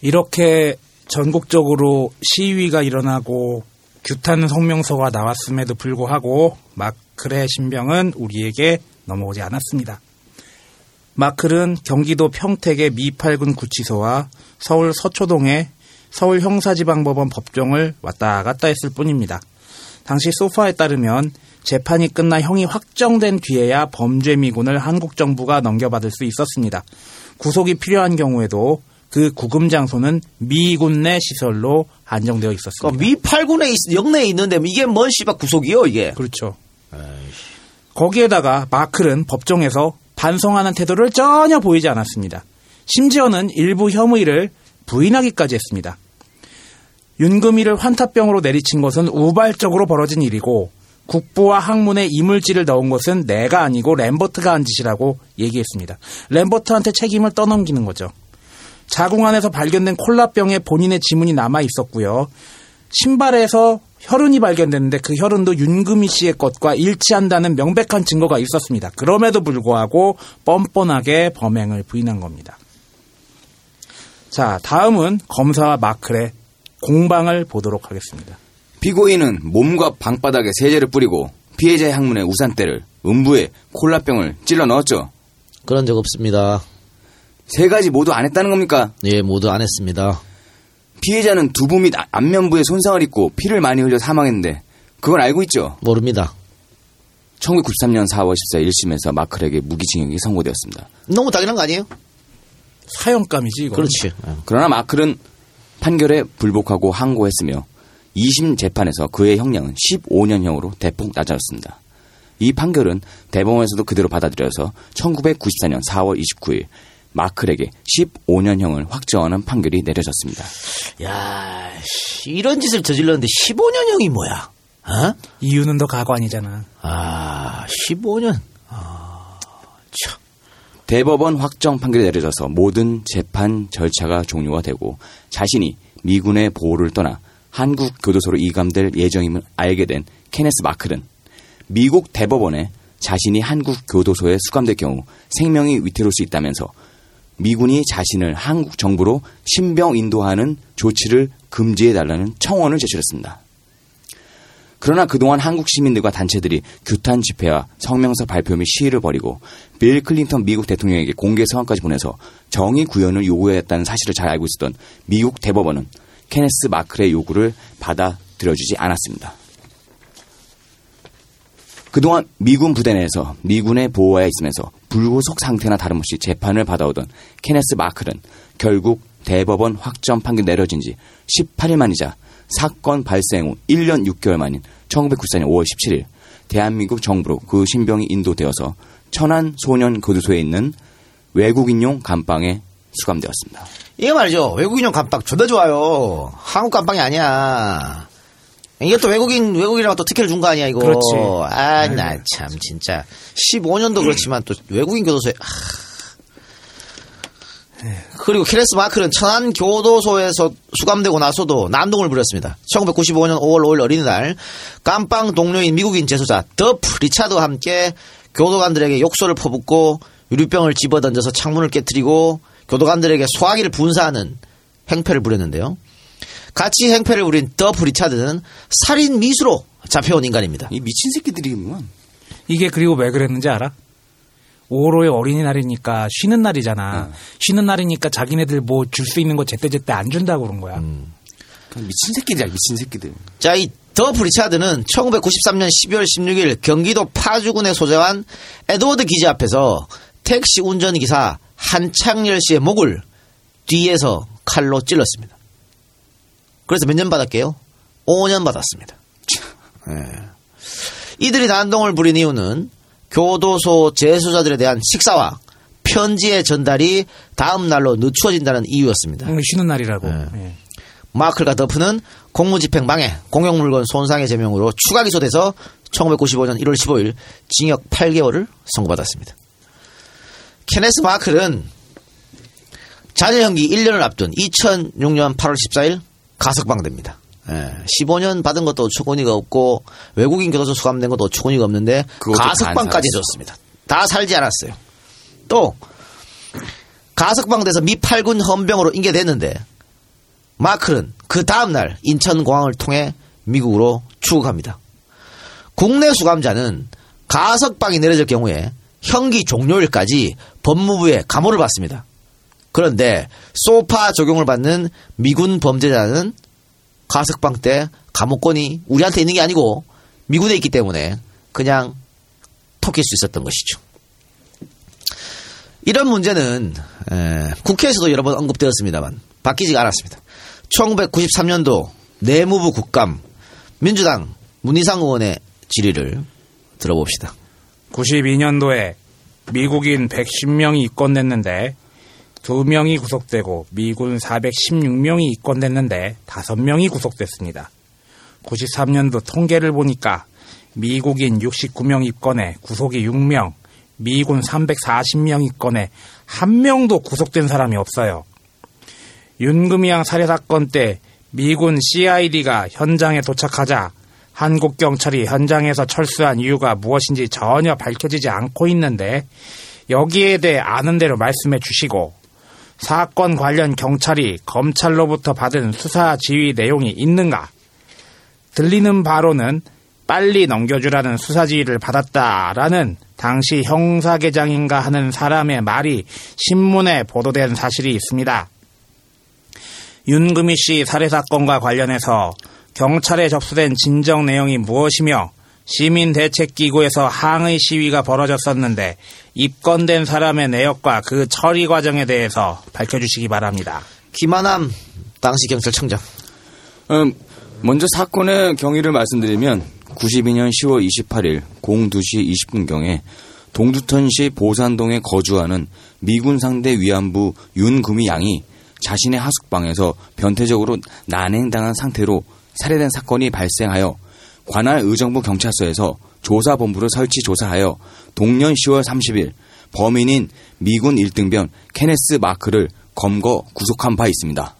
이렇게 전국적으로 시위가 일어나고 규탄 성명서가 나왔음에도 불구하고 마클의 신병은 우리에게 넘어오지 않았습니다. 마클은 경기도 평택의 미팔군 구치소와 서울 서초동의 서울 형사지방법원 법정을 왔다 갔다 했을 뿐입니다. 당시 소파에 따르면 재판이 끝나 형이 확정된 뒤에야 범죄 미군을 한국 정부가 넘겨받을 수 있었습니다. 구속이 필요한 경우에도 그 구금 장소는 미군 내 시설로 한정되어 있었습니다. 그러니까 미 8군에 있, 영내에 있는데 이게 뭔 씨발 구속이요, 이게. 그렇죠. 거기에다가 마클은 법정에서 반성하는 태도를 전혀 보이지 않았습니다. 심지어는 일부 혐의를 부인하기까지 했습니다. 윤금이를 환타병으로 내리친 것은 우발적으로 벌어진 일이고 국부와 학문에 이물질을 넣은 것은 내가 아니고 램버트가 한 짓이라고 얘기했습니다. 램버트한테 책임을 떠넘기는 거죠. 자궁 안에서 발견된 콜라병에 본인의 지문이 남아 있었고요. 신발에서 혈흔이 발견됐는데 그 혈흔도 윤금희 씨의 것과 일치한다는 명백한 증거가 있었습니다. 그럼에도 불구하고 뻔뻔하게 범행을 부인한 겁니다. 자, 다음은 검사와 마클의 공방을 보도록 하겠습니다. 피고인은 몸과 방바닥에 세제를 뿌리고 피해자의 항문에 우산대를 음부에 콜라병을 찔러 넣었죠. 그런 적 없습니다. 세 가지 모두 안 했다는 겁니까? 예, 모두 안 했습니다. 피해자는 두부 및 아- 안면부에 손상을 입고 피를 많이 흘려 사망했는데 그건 알고 있죠. 모릅니다. 1993년 4월 14일 1심에서 마클에게 무기징역이 선고되었습니다. 너무 당연한 거 아니에요? 사형감이지, 이거. 그렇지. 예. 그러나 마클은 판결에 불복하고 항고했으며 2심 재판에서 그의 형량은 15년형으로 대폭 낮아졌습니다. 이 판결은 대법원에서도 그대로 받아들여서 1994년 4월 29일 마클에게 15년형을 확정하는 판결이 내려졌습니다. 야, 씨, 이런 짓을 저질렀는데 15년형이 뭐야? 어? 이유는 더 가관이잖아. 아, 15년. 대법원 확정 판결이 내려져서 모든 재판 절차가 종료가 되고 자신이 미군의 보호를 떠나 한국 교도소로 이감될 예정임을 알게 된 케네스 마클은 미국 대법원에 자신이 한국 교도소에 수감될 경우 생명이 위태로울 수 있다면서 미군이 자신을 한국 정부로 신병 인도하는 조치를 금지해달라는 청원을 제출했습니다. 그러나 그동안 한국 시민들과 단체들이 규탄 집회와 성명서 발표 및 시위를 벌이고 빌 클린턴 미국 대통령에게 공개 서한까지 보내서 정의 구현을 요구했다는 사실을 잘 알고 있었던 미국 대법원은 케네스 마클의 요구를 받아들여주지 않았습니다. 그동안 미군 부대 내에서 미군의 보호하에 있으면서 불구속 상태나 다름없이 재판을 받아오던 케네스 마클은 결국 대법원 확정 판결 내려진 지 18일 만이자 사건 발생 후 1년 6개월 만인 1994년 5월 17일 대한민국 정부로 그 신병이 인도되어서 천안 소년 교도소에 있는 외국인용 감방에 수감되었습니다. 이게 말이죠. 외국인용 감방 존나 좋아요. 한국 감방이 아니야. 이게 또 외국인, 외국인이라고 또 특혜를 준 거 아니야, 이거. 그렇지. 아, 나 참, 진짜. 15년도 그렇지만 또 외국인 교도소에, 아. 그리고 케네스 마크는 천안 교도소에서 수감되고 나서도 난동을 부렸습니다. 1995년 5월 5일 어린이날 깜빵 동료인 미국인 재소자 더프 리차드와 함께 교도관들에게 욕설을 퍼붓고 유리병을 집어던져서 창문을 깨뜨리고 교도관들에게 소화기를 분사하는 행패를 부렸는데요. 같이 행패를 부린 더프 리차드는 살인 미수로 잡혀온 인간입니다. 이 미친 새끼들이구만. 이게 그리고 왜 그랬는지 알아? 5월호의 어린이날이니까 쉬는 날이잖아. 쉬는 날이니까 자기네들 뭐 줄 수 있는 거 제때제때 안 준다고 그런 거야. 그냥 미친 새끼들이야, 미친 새끼들. 자, 이 더프 리차드는 1993년 12월 16일 경기도 파주군에 소재한 에드워드 기지 앞에서 택시 운전기사 한창열 씨의 목을 뒤에서 칼로 찔렀습니다. 그래서 몇 년 받았게요? 5년 받았습니다. 예. 이들이 난동을 부린 이유는 교도소 재수자들에 대한 식사와 편지의 전달이 다음 날로 늦추어진다는 이유였습니다. 오늘 쉬는 날이라고. 네. 예. 마클과 더프는 공무집행 방해, 공용물건 손상의 제명으로 추가 기소돼서 1995년 1월 15일 징역 8개월을 선고받았습니다. 케네스 마클은 자녀 형기 1년을 앞둔 2006년 8월 14일 가석방됩니다. 예, 15년 받은 것도 어처구니가 없고 외국인 교도소 수감된 것도 어처구니가 없는데 가석방까지 살았어. 해줬습니다. 다 살지 않았어요. 또 가석방돼서 미 8군 헌병으로 인계됐는데 마클은 그 다음날 인천공항을 통해 미국으로 출국합니다. 국내 수감자는 가석방이 내려질 경우에 형기 종료일까지 법무부에 감호를 받습니다. 그런데 소파 적용을 받는 미군 범죄자는 가석방 때 감옥권이 우리한테 있는 게 아니고 미군에 있기 때문에 그냥 토낄 수 있었던 것이죠. 이런 문제는 에, 국회에서도 여러 번 언급되었습니다만 바뀌지가 않았습니다. 1993년도 내무부 국감 민주당 문희상 의원의 질의를 들어봅시다. 92년도에 미국인 110명이 입건됐는데 2명이 구속되고 미군 416명이 입건됐는데 5명이 구속됐습니다. 93년도 통계를 보니까 미국인 69명 입건에 구속이 6명, 미군 340명 입건에 한 명도 구속된 사람이 없어요. 윤금양 살해 사건 때 미군 CID가 현장에 도착하자 한국 경찰이 현장에서 철수한 이유가 무엇인지 전혀 밝혀지지 않고 있는데 여기에 대해 아는 대로 말씀해 주시고 사건 관련 경찰이 검찰로부터 받은 수사 지휘 내용이 있는가? 들리는 바로는 빨리 넘겨주라는 수사 지휘를 받았다라는 당시 형사계장인가 하는 사람의 말이 신문에 보도된 사실이 있습니다. 윤금희 씨 살해 사건과 관련해서 경찰에 접수된 진정 내용이 무엇이며 시민대책기구에서 항의 시위가 벌어졌었는데 입건된 사람의 내역과 그 처리 과정에 대해서 밝혀주시기 바랍니다. 김하남 당시 경찰청장. 음, 먼저 사건의 경위를 말씀드리면 92년 10월 28일 02시 20분경에 동두천시 보산동에 거주하는 미군 상대 위안부 윤금희 양이 자신의 하숙방에서 변태적으로 난행당한 상태로 살해된 사건이 발생하여 관할 의정부 경찰서에서 조사본부를 설치 조사하여 동년 10월 30일 범인인 미군 1등병 케네스 마크를 검거 구속한 바 있습니다.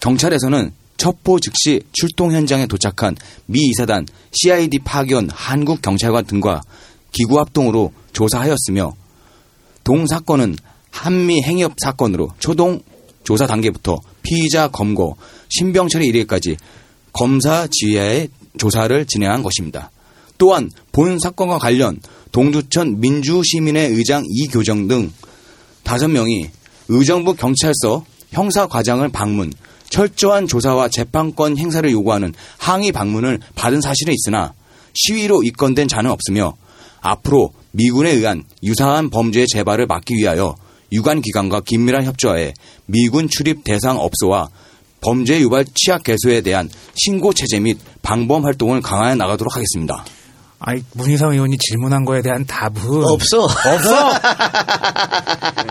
경찰에서는 첩보 즉시 출동 현장에 도착한 미 이사단 CID 파견 한국 경찰관 등과 기구 합동으로 조사하였으며 동 사건은 한미 행협 사건으로 초동 조사 단계부터 피의자 검거, 신병 처리 이르기까지 검사 지휘하에 조사를 진행한 것입니다. 또한 본 사건과 관련 동두천 민주시민회 의장 이교정 등 다섯 명이 의정부 경찰서 형사과장을 방문, 철저한 조사와 재판권 행사를 요구하는 항의 방문을 받은 사실은 있으나 시위로 입건된 자는 없으며 앞으로 미군에 의한 유사한 범죄의 재발을 막기 위하여 유관 기관과 긴밀한 협조하에 미군 출입 대상 업소와 범죄 유발 취약 개소에 대한 신고 체제 및 방범 활동을 강화해 나가도록 하겠습니다. 아이 문희상 의원이 질문한 거에 대한 답은 없어. 없어.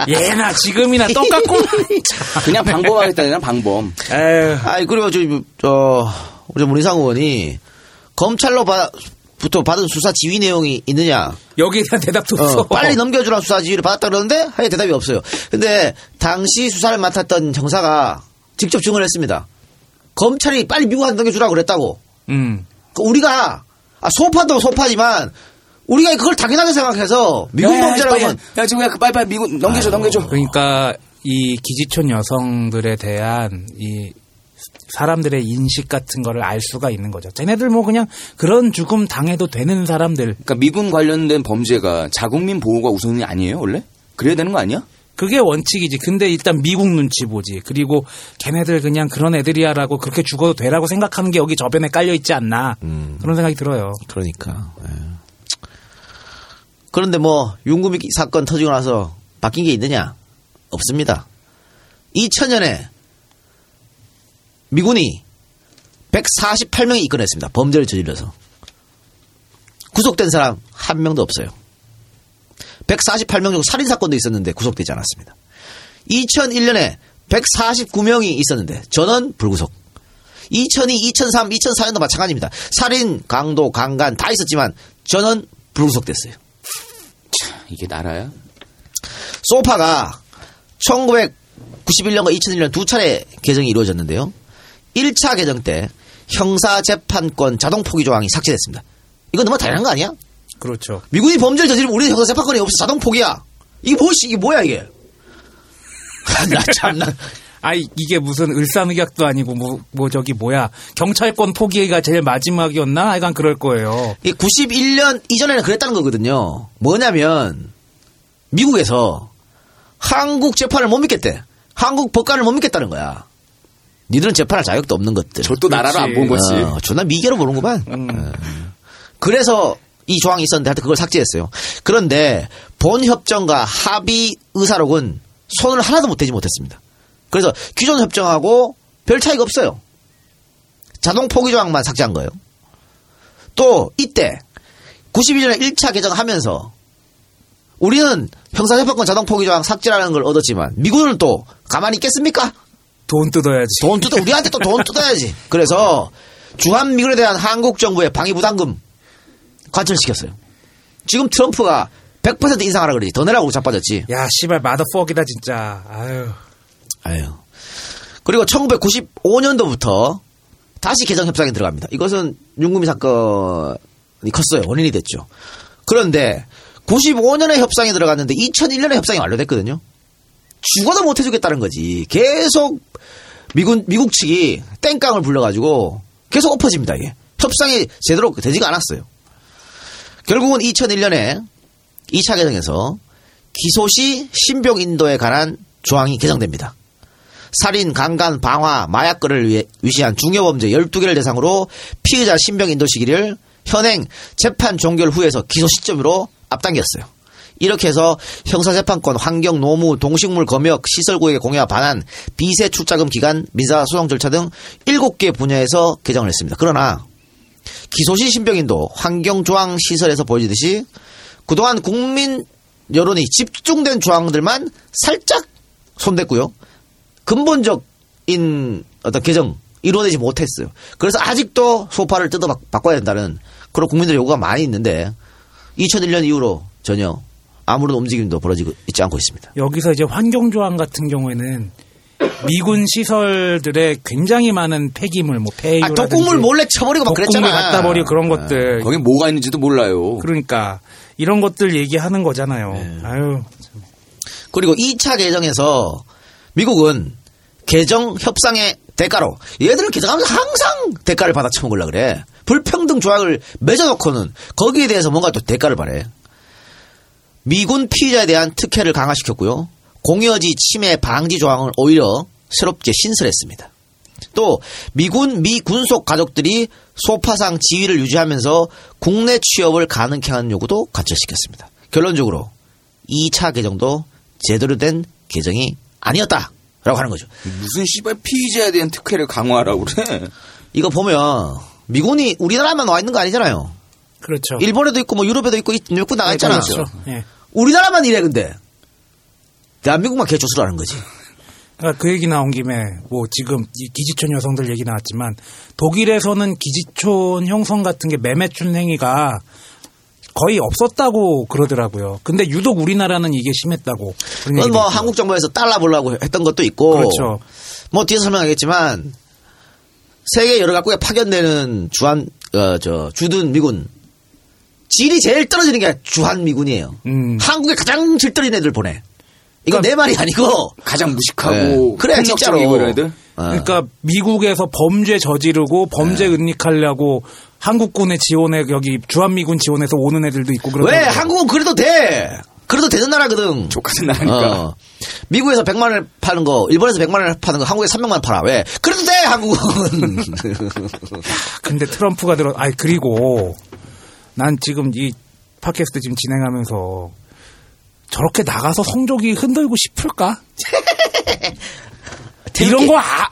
예나 지금이나 똑같고. 그냥 방범하겠다는 방범. 에휴. 아이 그리고 저, 저 우리 문희상 의원이 검찰로 바, 부터 받은 수사 지휘 내용이 있느냐? 여기에 대한 대답도 없어. 어, 빨리 넘겨주라 수사 지휘를 받았다 그러는데 하여 대답이 없어요. 근데 당시 수사를 맡았던 형사가 직접 증언을 했습니다. 검찰이 빨리 미국한테 넘겨주라 고 그랬다고. 음. 그 우리가 아, 소파도 소파지만 우리가 그걸 당연하게 생각해서 미국 범죄라고 하면 야 지금 야 빨리빨리 미국 넘겨줘 넘겨줘. 그러니까 이 기지촌 여성들에 대한 이 사람들의 인식 같은 거를 알 수가 있는 거죠. 쟤네들 뭐 그냥 그런 죽음 당해도 되는 사람들. 그러니까 미군 관련된 범죄가 자국민 보호가 우선이 아니에요 원래? 그래야 되는 거 아니야? 그게 원칙이지. 근데 일단 미국 눈치 보지. 그리고 걔네들 그냥 그런 애들이야라고 그렇게 죽어도 되라고 생각하는 게 여기 저변에 깔려 있지 않나. 그런 생각이 들어요. 그러니까. 예. 그런데 뭐 윤구미 사건 터지고 나서 바뀐 게 있느냐? 없습니다. 2000년에 미군이 148명이 입건했습니다. 범죄를 저질러서. 구속된 사람 한 명도 없어요. 148명 정도 살인사건도 있었는데 구속되지 않았습니다. 2001년에 149명이 있었는데 전원 불구속. 2002, 2003, 2004년도 마찬가지입니다. 살인, 강도, 강간 다 있었지만 전원 불구속됐어요. 이게 나라야? 소파가 1991년과 2001년 두 차례 개정이 이루어졌는데요. 1차 개정 때 형사재판권 자동 포기 조항이 삭제됐습니다. 이건 너무 당연한 거 아니야? 그렇죠. 미군이 범죄를 저지르면 우리는 형사 재판권이 없어 자동 포기야. 이게 뭐지? 이게 뭐야 이게? 나 참나. 아 이게 무슨 을사늑약도 아니고 뭐, 뭐 저기 뭐야 경찰권 포기가 제일 마지막이었나? 하여간 그럴 거예요. 이 91년 이전에는 그랬다는 거거든요. 뭐냐면 미국에서 한국 재판을 못 믿겠대. 한국 법관을 못 믿겠다는 거야. 니들은 재판할 자격도 없는 것들. 저 또 나라를 안 본 거지. 어, 존나 미개로 보는구만. 어. 그래서 이 조항이 있었는데 하여튼 그걸 삭제했어요. 그런데 본 협정과 합의 의사록은 손을 하나도 못 대지 못했습니다. 그래서 기존 협정하고 별 차이가 없어요. 자동 포기 조항만 삭제한 거예요. 또 이때 92년에 1차 개정하면서 우리는 형사재판권 자동 포기 조항 삭제라는 걸 얻었지만 미국은 또 가만히 있겠습니까? 돈 뜯어야지. 돈 뜯어 우리한테 또 돈 뜯어야지. 그래서 주한 미군에 대한 한국 정부의 방위 부담금 관철시켰어요. 지금 트럼프가 100% 인상하라 그러지. 더 내라고 자빠졌지. 야 씨발 마더퍽이다 진짜. 아유. 아유. 그리고 1995년도부터 다시 개정 협상에 들어갑니다. 이것은 윤구미 사건이 컸어요. 원인이 됐죠. 그런데 95년에 협상에 들어갔는데 2001년에 협상이 완료됐거든요. 죽어도 못 해주겠다는 거지. 계속 미군 미국 측이 땡깡을 불러가지고 계속 엎어집니다. 이게 협상이 제대로 되지가 않았어요. 결국은 2001년에 2차 개정에서 기소시 신병 인도에 관한 조항이 개정됩니다. 살인, 강간, 방화, 마약거를 위해 위시한 중요범죄 12개를 대상으로 피의자 신병 인도 시기를 현행 재판 종결 후에서 기소 시점으로 앞당겼어요. 이렇게 해서 형사재판권, 환경, 노무, 동식물 검역, 시설구역의 공여와 반환, 비세 출자금 기간, 민사 소송 절차 등 7개 분야에서 개정을 했습니다. 그러나 기소시 신병인도 환경조항 시설에서 보여지듯이 그동안 국민 여론이 집중된 조항들만 살짝 손댔고요. 근본적인 어떤 개정 이루어내지 못했어요. 그래서 아직도 소파를 뜯어 바- 바꿔야 된다는 그런 국민들의 요구가 많이 있는데 2001년 이후로 전혀 아무런 움직임도 벌어지고 있지 않고 있습니다. 여기서 이제 환경조항 같은 경우에는 미군 시설들의 굉장히 많은 폐기물, 뭐 폐유, 아, 독국물 몰래 쳐버리고 막 독국물 그랬잖아. 갖다 버리고 그런 것들. 거기 뭐가 있는지도 몰라요. 그러니까 이런 것들 얘기하는 거잖아요. 네. 아유, 그리고 2차 개정에서 미국은 개정 협상의 대가로 얘들을 개정하면서 항상 대가를 받아 처먹으려 그래. 불평등 조약을 맺어놓고는 거기에 대해서 뭔가 또 대가를 바래. 미군 피의자에 대한 특혜를 강화시켰고요. 공여지 침해 방지 조항을 오히려 새롭게 신설했습니다. 또 미군 미 군속 가족들이 소파상 지위를 유지하면서 국내 취업을 가능케 하는 요구도 관철시켰습니다. 결론적으로 2차 개정도 제대로 된 개정이 아니었다 라고 하는 거죠. 무슨 씨발 피의자에 대한 특혜를 강화하라고 그래. 이거 보면 미군이 우리나라만 와 있는 거 아니잖아요. 그렇죠. 일본에도 있고 뭐 유럽에도 있고 몇 군 나가 있잖아. 그렇죠. 예. 우리나라만 이래 근데 대한민국만 개조수를 하는 거지. 그러니까 그 얘기 나온 김에 뭐 지금 이 기지촌 여성들 얘기 나왔지만 독일에서는 기지촌 형성 같은 게 매매춘 행위가 거의 없었다고 그러더라고요. 근데 유독 우리나라는 이게 심했다고. 그건 뭐 있고. 한국 정부에서 달라 보려고 했던 것도 있고 그렇죠. 뭐 뒤에서 설명하겠지만 세계 여러 각국에 파견되는 주한 어, 저 주둔 미군 질이 제일 떨어지는 게 주한 미군이에요. 음. 한국에 가장 질 떨어진 애들 보내. 이건 그러니까 내 말이 아니고 가장 무식하고 네. 그래 진짜로 애들. 어. 그러니까 미국에서 범죄 저지르고 범죄 네. 은닉하려고 한국군의 지원에 여기 주한미군 지원해서 오는 애들도 있고 그러더라고요. 왜 한국은 그래도 돼? 그래도 되는 나라거든. 족같은 나라니까. 어. 미국에서 100만 원을 파는 거, 일본에서 100만 원을 파는 거, 한국에서 300만 원 팔아. 왜? 그래도 돼, 한국은. 근데 트럼프가 들어, 아니, 그리고 난 지금 이 팟캐스트 지금 진행하면서 저렇게 나가서 성적이 흔들고 싶을까? 이런 거 아,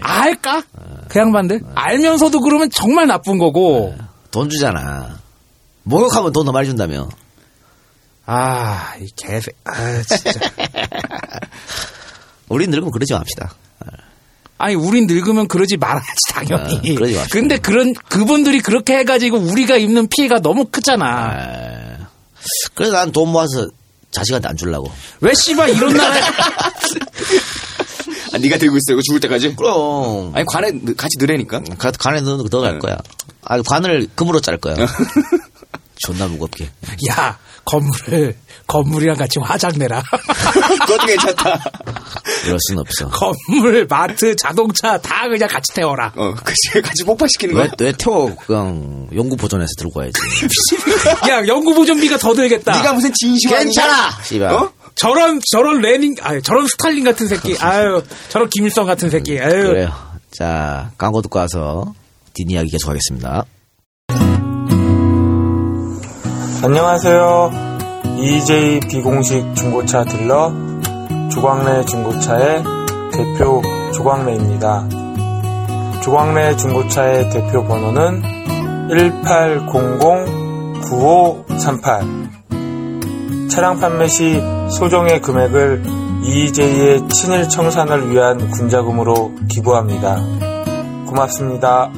알까? 그 양반들? 알면서도 그러면 정말 나쁜 거고. 돈 주잖아. 목욕하면 돈 더 많이 준다며. 아, 이 개새, 아, 진짜. 우린 늙으면 그러지 맙시다. 아니, 우린 늙으면 그러지 말아야지, 당연히. 아, 그러지 맙시다. 근데 그런, 그분들이 그렇게 해가지고 우리가 입는 피해가 너무 크잖아. 에. 그래서 난 돈 모아서 자식한테 안 주려고. 왜 씨발 이런 나라에. 아, 네가 들고 있어 이거 죽을 때까지. 그럼. 아니 관에 넣- 같이 넣으라니까. 가- 간에 넣는 거더갈 네. 거야. 아, 관을 금으로 짤 거야. 존나 무겁게. 야, 건물을, 건물이랑 같이 화장 내라. 그것도 괜찮다. 이럴 순 없어. 건물, 마트, 자동차 다 그냥 같이 태워라. 어, 그치 같이 폭파시키는 왜, 거야. 왜 태워? 그냥 연구 보존해서 들고 가야지. 야, 연구 보존비가 더 들겠다. 네가 무슨 진시황 괜찮아! 씨발. 어? 저런, 저런 레닌, 아니, 저런 스탈린 같은 새끼. 아유, 저런 김일성 같은 새끼. 아유. 그래요. 자, 광고 듣고 와서 뒷이야기 계속하겠습니다. 안녕하세요. EJ 비공식 중고차 딜러 조광래 중고차의 대표 조광래입니다. 조광래 중고차의 대표 번호는 1800-9538 차량 판매 시 소정의 금액을 EJ의 친일 청산을 위한 군자금으로 기부합니다. 고맙습니다.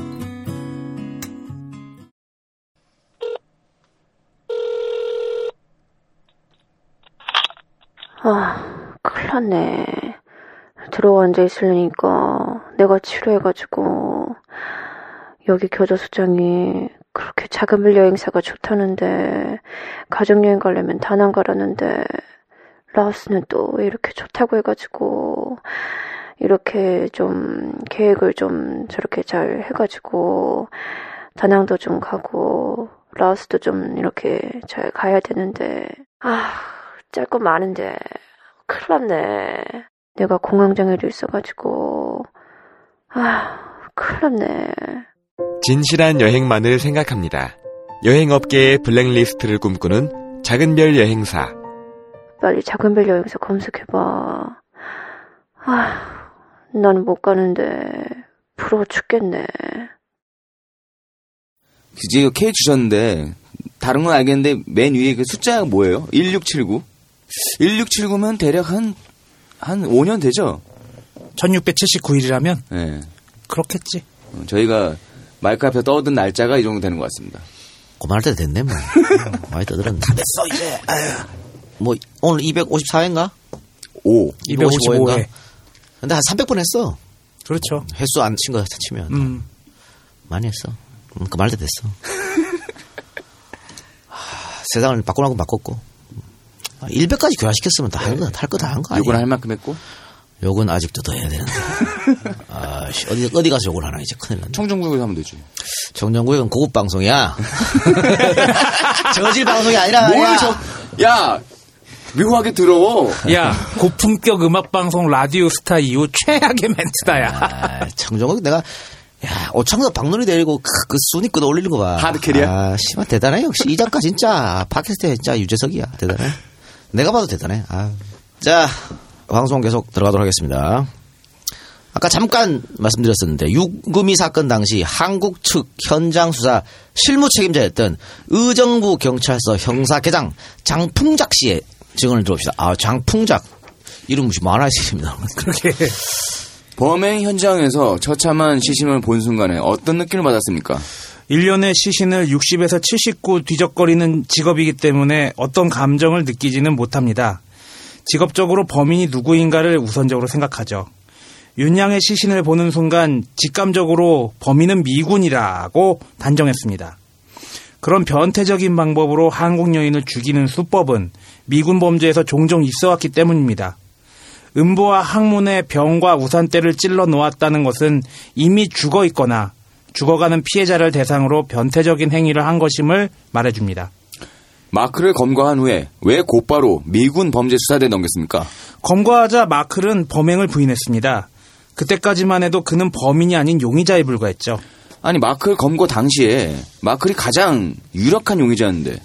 났네. 들어와 앉아 있으려니까 내가 치료해가지고 여기 교도소장이 그렇게 빌 여행사가 좋다는데 가족여행 가려면 다낭 가라는데 라오스는 또왜 이렇게 좋다고 해가지고 이렇게 좀 계획을 좀 저렇게 잘 해가지고 다낭도 좀 가고 라오스도 좀 이렇게 잘 가야 되는데 아 짤 거 많은데 큰일 났네. 내가 공황장애도 있어가지고 아 큰일 났네. 진실한 여행만을 생각합니다. 여행업계의 블랙리스트를 꿈꾸는 작은별 여행사. 빨리 작은별 여행사 검색해봐. 아 나는 못 가는데 부러워 죽겠네. 이제 K 주셨는데 다른 건 알겠는데 맨 위에 그 숫자가 뭐예요? 1679. 1679면 대략 한, 한 5년 되죠? 1679일이라면 예. 그렇겠지. 어, 저희가 마이크 앞에 떠든 날짜가 이 정도 되는 것 같습니다. 그만할 때 됐네, 뭐. 많이 떠들었네. 다 됐어, 이제. 아유. 뭐, 오늘 254회인가? 5. 255회. 근데 한 300번 했어. 그렇죠. 횟수 안 친 거 치면. 음. 많이 했어. 음, 그만할 때 됐어. 하, 세상을 바꾸라고 바꿨고. 아, 100까지 교화시켰으면 다 할 거, 할거다한 거 아니야? 욕은 할 만큼 했고. 욕은 아직도 더 해야 되는데. 아, 씨, 어디, 어디 가서 욕을 하나, 이제 큰일 났네. 청정구역에서 하면 되지. 정정구역은 고급 방송이야. 저질 방송이 아니라. 뭘 야. 저, 야! 묘하게 더러워. 야, 고품격 음악방송 라디오 스타 이후 최악의 멘트다, 야. 아, 청정구역 내가, 야, 오창석 박놀이 데리고 그, 그 순위 끄 올리는 거 봐. 하드캐리야? 아, 씨발, 대단해. 역시 이 작가 진짜, 팟캐스트에 진짜 유재석이야. 대단해. 내가 봐도 대단해. 아. 자, 방송 계속 들어가도록 하겠습니다. 아까 잠깐 말씀드렸었는데 유금이 사건 당시 한국 측 현장 수사 실무 책임자였던 의정부 경찰서 형사계장 장풍작 씨의 증언을 들어봅시다. 아 장풍작 이름 무슨 만화의 이름입니다. 그렇게. 범행 현장에서 처참한 시신을 본 순간에 어떤 느낌을 받았습니까? 1년에 시신을 60에서 79 뒤적거리는 직업이기 때문에 어떤 감정을 느끼지는 못합니다. 직업적으로 범인이 누구인가를 우선적으로 생각하죠. 윤양의 시신을 보는 순간 직감적으로 범인은 미군이라고 단정했습니다. 그런 변태적인 방법으로 한국 여인을 죽이는 수법은 미군 범죄에서 종종 있어 왔기 때문입니다. 음보와 항문에 병과 우산대를 찔러 놓았다는 것은 이미 죽어 있거나 죽어가는 피해자를 대상으로 변태적인 행위를 한 것임을 말해줍니다. 마크를 검거한 후에 왜 곧바로 미군 범죄수사대에 넘겼습니까? 검거하자 마클은 범행을 부인했습니다. 그때까지만 해도 그는 범인이 아닌 용의자에 불과했죠. 아니 마클 검거 당시에 마클이 가장 유력한 용의자였는데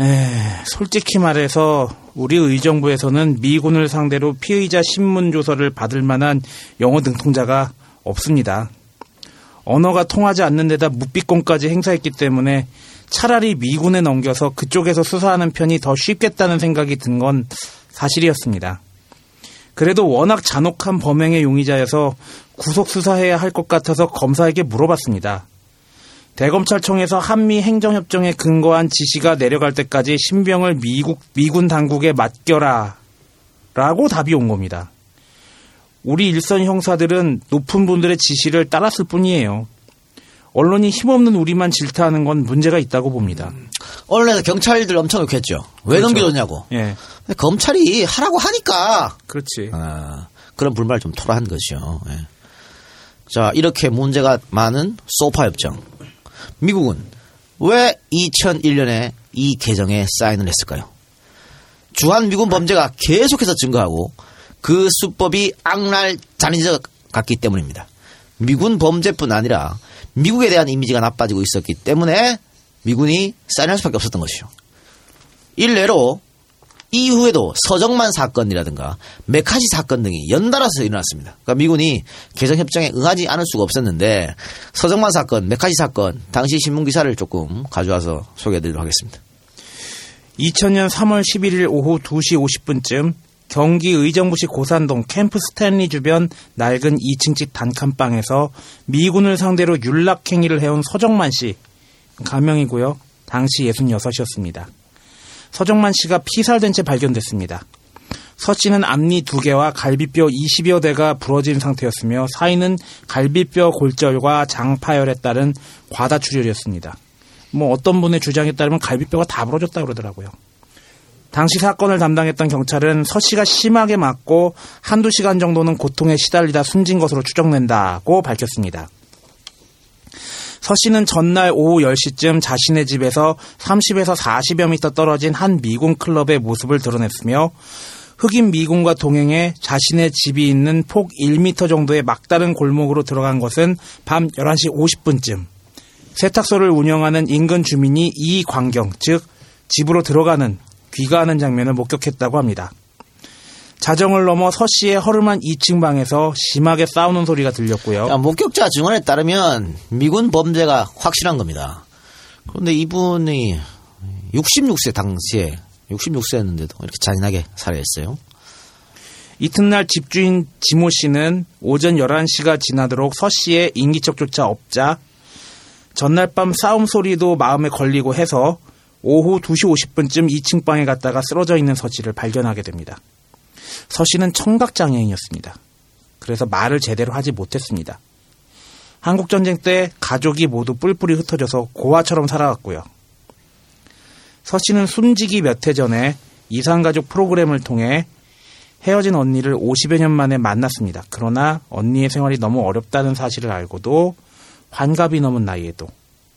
에, 솔직히 말해서 우리 의정부에서는 미군을 상대로 피의자 신문 조서를 받을 만한 영어 능통자가 없습니다. 언어가 통하지 않는 데다 묵비권까지 행사했기 때문에 차라리 미군에 넘겨서 그쪽에서 수사하는 편이 더 쉽겠다는 생각이 든 건 사실이었습니다. 그래도 워낙 잔혹한 범행의 용의자여서 구속 수사해야 할 것 같아서 검사에게 물어봤습니다. 대검찰청에서 한미 행정협정에 근거한 지시가 내려갈 때까지 신병을 미국, 미군 당국에 맡겨라. 라고 답이 온 겁니다. 우리 일선 형사들은 높은 분들의 지시를 따랐을 뿐이에요. 언론이 힘없는 우리만 질타하는 건 문제가 있다고 봅니다. 언론에서 경찰들 엄청 욕했죠. 왜 그렇죠. 넘겨줬냐고. 예. 검찰이 하라고 하니까 그렇지. 아, 그런 불만을 좀 토로한 거죠. 예. 자, 이렇게 문제가 많은 소파 협정. 미국은 왜 2001년에 이 개정에 사인을 했을까요? 주한 미군 범죄가 계속해서 증가하고 그 수법이 악랄 잔인적 같기 때문입니다. 미군 범죄뿐 아니라 미국에 대한 이미지가 나빠지고 있었기 때문에 미군이 사인할 수밖에 없었던 것이죠. 일례로 이후에도 서정만 사건이라든가 메카시 사건 등이 연달아서 일어났습니다. 그러니까 미군이 개정협정에 응하지 않을 수가 없었는데 서정만 사건, 메카시 사건 당시 신문 기사를 조금 가져와서 소개해드리도록 하겠습니다. 2000년 3월 11일 오후 2시 50분쯤 경기 의정부시 고산동 캠프 스탠리 주변 낡은 2층집 단칸방에서 미군을 상대로 윤락행위를 해온 서정만 씨 가명이고요. 당시 66이었습니다. 서정만 씨가 피살된 채 발견됐습니다. 서 씨는 앞니 두 개와 갈비뼈 20여 대가 부러진 상태였으며 사인은 갈비뼈 골절과 장파열에 따른 과다출혈이었습니다. 뭐 어떤 분의 주장에 따르면 갈비뼈가 다 부러졌다 그러더라고요. 당시 사건을 담당했던 경찰은 서 씨가 심하게 맞고 한두 시간 정도는 고통에 시달리다 숨진 것으로 추정된다고 밝혔습니다. 서 씨는 전날 오후 10시쯤 자신의 집에서 30에서 40여 미터 떨어진 한 미군 클럽의 모습을 드러냈으며 흑인 미군과 동행해 자신의 집이 있는 폭 1미터 정도의 막다른 골목으로 들어간 것은 밤 11시 50분쯤 세탁소를 운영하는 인근 주민이 이 광경, 즉 집으로 들어가는 귀가하는 장면을 목격했다고 합니다. 자정을 넘어 서 씨의 허름한 2층 방에서 심하게 싸우는 소리가 들렸고요. 자, 목격자 증언에 따르면 미군 범죄가 확실한 겁니다. 그런데 이분이 66세 당시에 66세였는데도 이렇게 잔인하게 살해했어요. 이튿날 집주인 지모 씨는 오전 11시가 지나도록 서 씨의 인기척조차 없자 전날 밤 싸움 소리도 마음에 걸리고 해서 오후 2시 50분쯤 2층 방에 갔다가 쓰러져 있는 서 씨를 발견하게 됩니다. 서 씨는 청각장애인이었습니다. 그래서 말을 제대로 하지 못했습니다. 한국전쟁 때 가족이 모두 뿔뿔이 흩어져서 고아처럼 살아왔고요. 서 씨는 숨지기 몇 해 전에 이산가족 프로그램을 통해 헤어진 언니를 50여 년 만에 만났습니다. 그러나 언니의 생활이 너무 어렵다는 사실을 알고도 환갑이 넘은 나이에도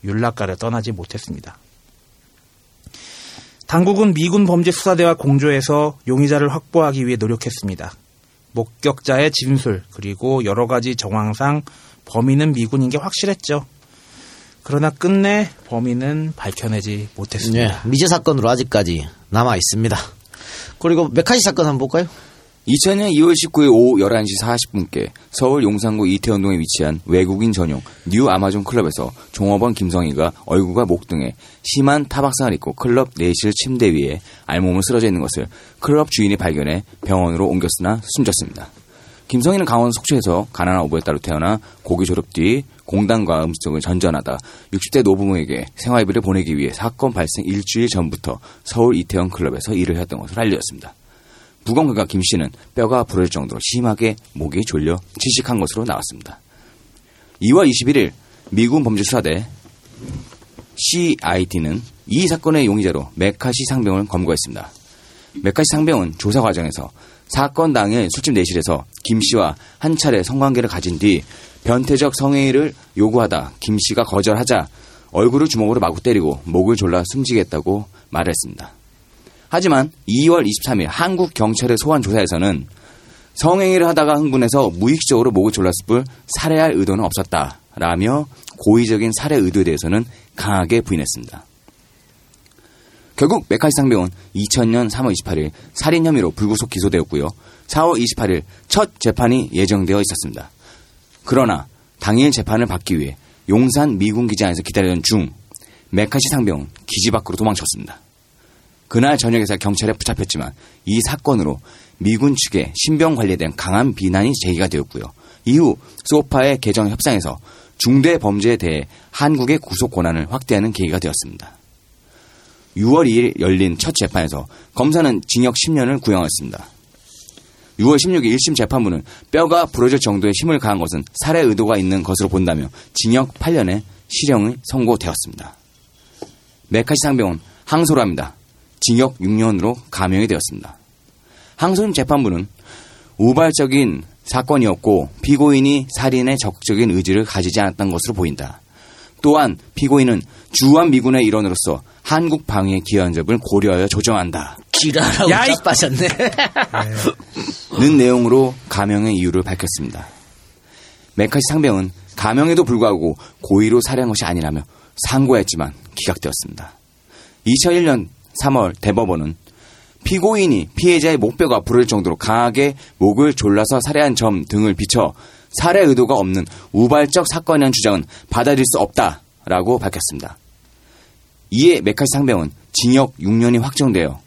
윤락가를 떠나지 못했습니다. 당국은 미군 범죄 수사대와 공조해서 용의자를 확보하기 위해 노력했습니다. 목격자의 진술 그리고 여러 가지 정황상 범인은 미군인 게 확실했죠. 그러나 끝내 범인은 밝혀내지 못했습니다. 네, 미제 사건으로 아직까지 남아 있습니다. 그리고 메카시 사건 한번 볼까요? 2000년 2월 19일 오후 11시 40분께 서울 용산구 이태원동에 위치한 외국인 전용 뉴 아마존 클럽에서 종업원 김성희가 얼굴과 목 등에 심한 타박상을 입고 클럽 내실 침대 위에 알몸을 쓰러져 있는 것을 클럽 주인이 발견해 병원으로 옮겼으나 숨졌습니다. 김성희는 강원 속초에서 가난한 오부에 따로 태어나 고교 졸업 뒤 공단과 음식점을 전전하다 60대 노부모에게 생활비를 보내기 위해 사건 발생 일주일 전부터 서울 이태원 클럽에서 일을 했던 것을 알려졌습니다. 무건강과 김 씨는 뼈가 부러질 정도로 심하게 목이 졸려 질식한 것으로 나왔습니다. 2월 21일 미군 범죄수사대 CID는 이 사건의 용의자로 메카시 상병을 검거했습니다. 메카시 상병은 조사 과정에서 사건 당일 술집 내실에서 김 씨와 한 차례 성관계를 가진 뒤 변태적 성행위를 요구하다 김 씨가 거절하자 얼굴을 주먹으로 마구 때리고 목을 졸라 숨지겠다고 말했습니다. 하지만 2월 23일 한국 경찰의 소환 조사에서는 성행위를 하다가 흥분해서 무의식적으로 목을 졸랐을 뿐 살해할 의도는 없었다라며 고의적인 살해 의도에 대해서는 강하게 부인했습니다. 결국 메카시 상병은 2000년 3월 28일 살인 혐의로 불구속 기소되었고요. 4월 28일 첫 재판이 예정되어 있었습니다. 그러나 당일 재판을 받기 위해 용산 미군 기지안에서 기다리던 중 메카시 상병은 기지 밖으로 도망쳤습니다. 그날 저녁에서 경찰에 붙잡혔지만 이 사건으로 미군 측의 신병 관리에 대한 강한 비난이 제기가 되었고요. 이후 소파의 개정 협상에서 중대 범죄에 대해 한국의 구속 권한을 확대하는 계기가 되었습니다. 6월 2일 열린 첫 재판에서 검사는 징역 10년을 구형했습니다. 6월 16일 1심 재판부는 뼈가 부러질 정도의 힘을 가한 것은 살해 의도가 있는 것으로 본다며 징역 8년의 실형이 선고되었습니다. 메카시 상병은 항소를 합니다. 징역 6년으로 감형이 되었습니다. 항소심 재판부는 우발적인 사건이었고 피고인이 살인에 적극적인 의지를 가지지 않았던 것으로 보인다. 또한 피고인은 주한 미군의 일원으로서 한국 방위의 기여한점을 고려하여 조정한다. 지랄하고 빠졌네. 는 내용으로 감형의 이유를 밝혔습니다. 메카시 상병은 감형에도 불구하고 고의로 살해한 것이 아니라며 상고했지만 기각되었습니다. 2001년 3월 대법원은 피고인이 피해자의 목뼈가 부를 정도로 강하게 목을 졸라서 살해한 점 등을 비춰 살해 의도가 없는 우발적 사건이라는 주장은 받아들일 수 없다라고 밝혔습니다. 이에 메칼 상병은 징역 6년이 확정되어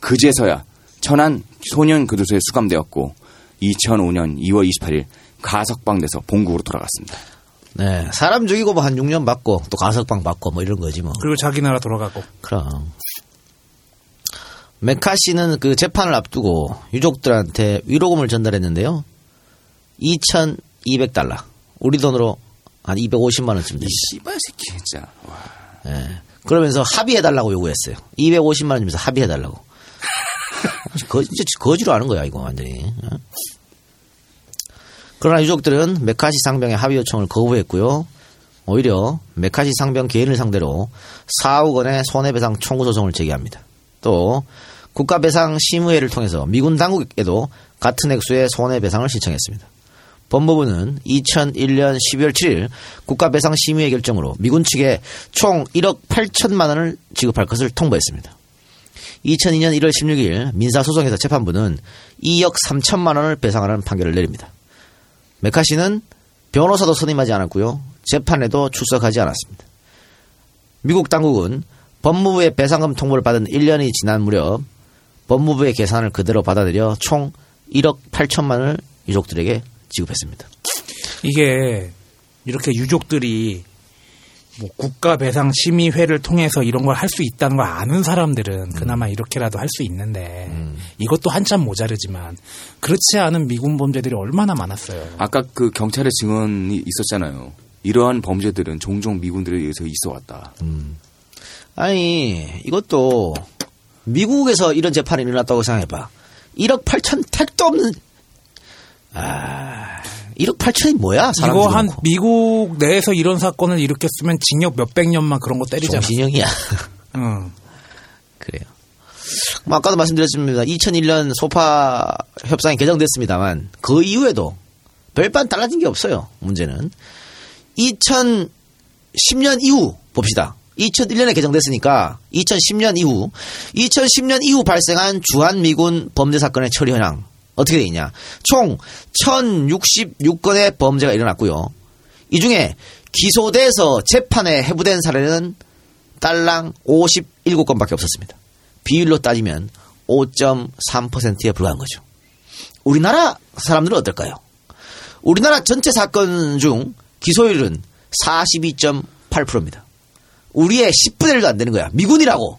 그제서야 천안 소년 교도소에 수감되었고 2005년 2월 28일 가석방돼서 본국으로 돌아갔습니다. 네, 사람 죽이고 뭐 한 6년 받고 또 가석방 받고 뭐 이런 거지 뭐. 그리고 자기 나라 돌아가고. 그럼. 메카 씨는 그 재판을 앞두고 유족들한테 위로금을 전달했는데요. 2,200달러. 우리 돈으로 한 250만 원쯤 됩니다. 씨발 새끼 진짜. 와. 예. 그러면서 합의해달라고 요구했어요. 250만 원 주면서 합의해달라고. 거, 진짜 거지로 아는 거야 이거 완전히. 어? 그러나 유족들은 메카시 상병의 합의 요청을 거부했고요. 오히려 메카시 상병 개인을 상대로 4억 원의 손해배상 청구 소송을 제기합니다. 또 국가배상 심의회를 통해서 미군 당국에도 같은 액수의 손해배상을 신청했습니다. 법무부는 2001년 12월 7일 국가배상 심의회 결정으로 미군 측에 총 1억 8천만 원을 지급할 것을 통보했습니다. 2002년 1월 16일 민사소송에서 재판부는 2억 3천만 원을 배상하라는 판결을 내립니다. 메카시는 변호사도 선임하지 않았고요. 재판에도 출석하지 않았습니다. 미국 당국은 법무부의 배상금 통보를 받은 1년이 지난 무렵 법무부의 계산을 그대로 받아들여 총 1억 8천만 원을 유족들에게 지급했습니다. 이게 이렇게 유족들이 뭐 국가 배상 심의회를 통해서 이런 걸 할 수 있다는 걸 아는 사람들은 그나마 이렇게라도 할 수 있는데 이것도 한참 모자르지만 그렇지 않은 미군 범죄들이 얼마나 많았어요. 아까 그 경찰의 증언이 있었잖아요. 이러한 범죄들은 종종 미군들에 의해서 있어 왔다. 아니 이것도 미국에서 이런 재판이 일어났다고 생각해봐. 1억 8천 택도 없는 아 1억 8천이 뭐야? 이거 한 죽여놓고. 미국 내에서 이런 사건을 일으켰으면 징역 몇백 년만 그런 거 때리잖아. 정신형이야. 응. 그래요. 뭐 아까도 말씀드렸습니다. 2001년 소파 협상이 개정됐습니다만 그 이후에도 별반 달라진 게 없어요. 문제는 2010년 이후 봅시다. 2001년에 개정됐으니까 2010년 이후 2010년 이후 발생한 주한 미군 범죄 사건의 처리 현황 어떻게 돼 있냐? 총 1066건의 범죄가 일어났고요. 이 중에 기소돼서 재판에 해부된 사례는 딸랑 57건밖에 없었습니다. 비율로 따지면 5.3%에 불과한 거죠. 우리나라 사람들은 어떨까요? 우리나라 전체 사건 중 기소율은 42.8%입니다. 우리의 10분의 1도 안 되는 거야. 미군이라고.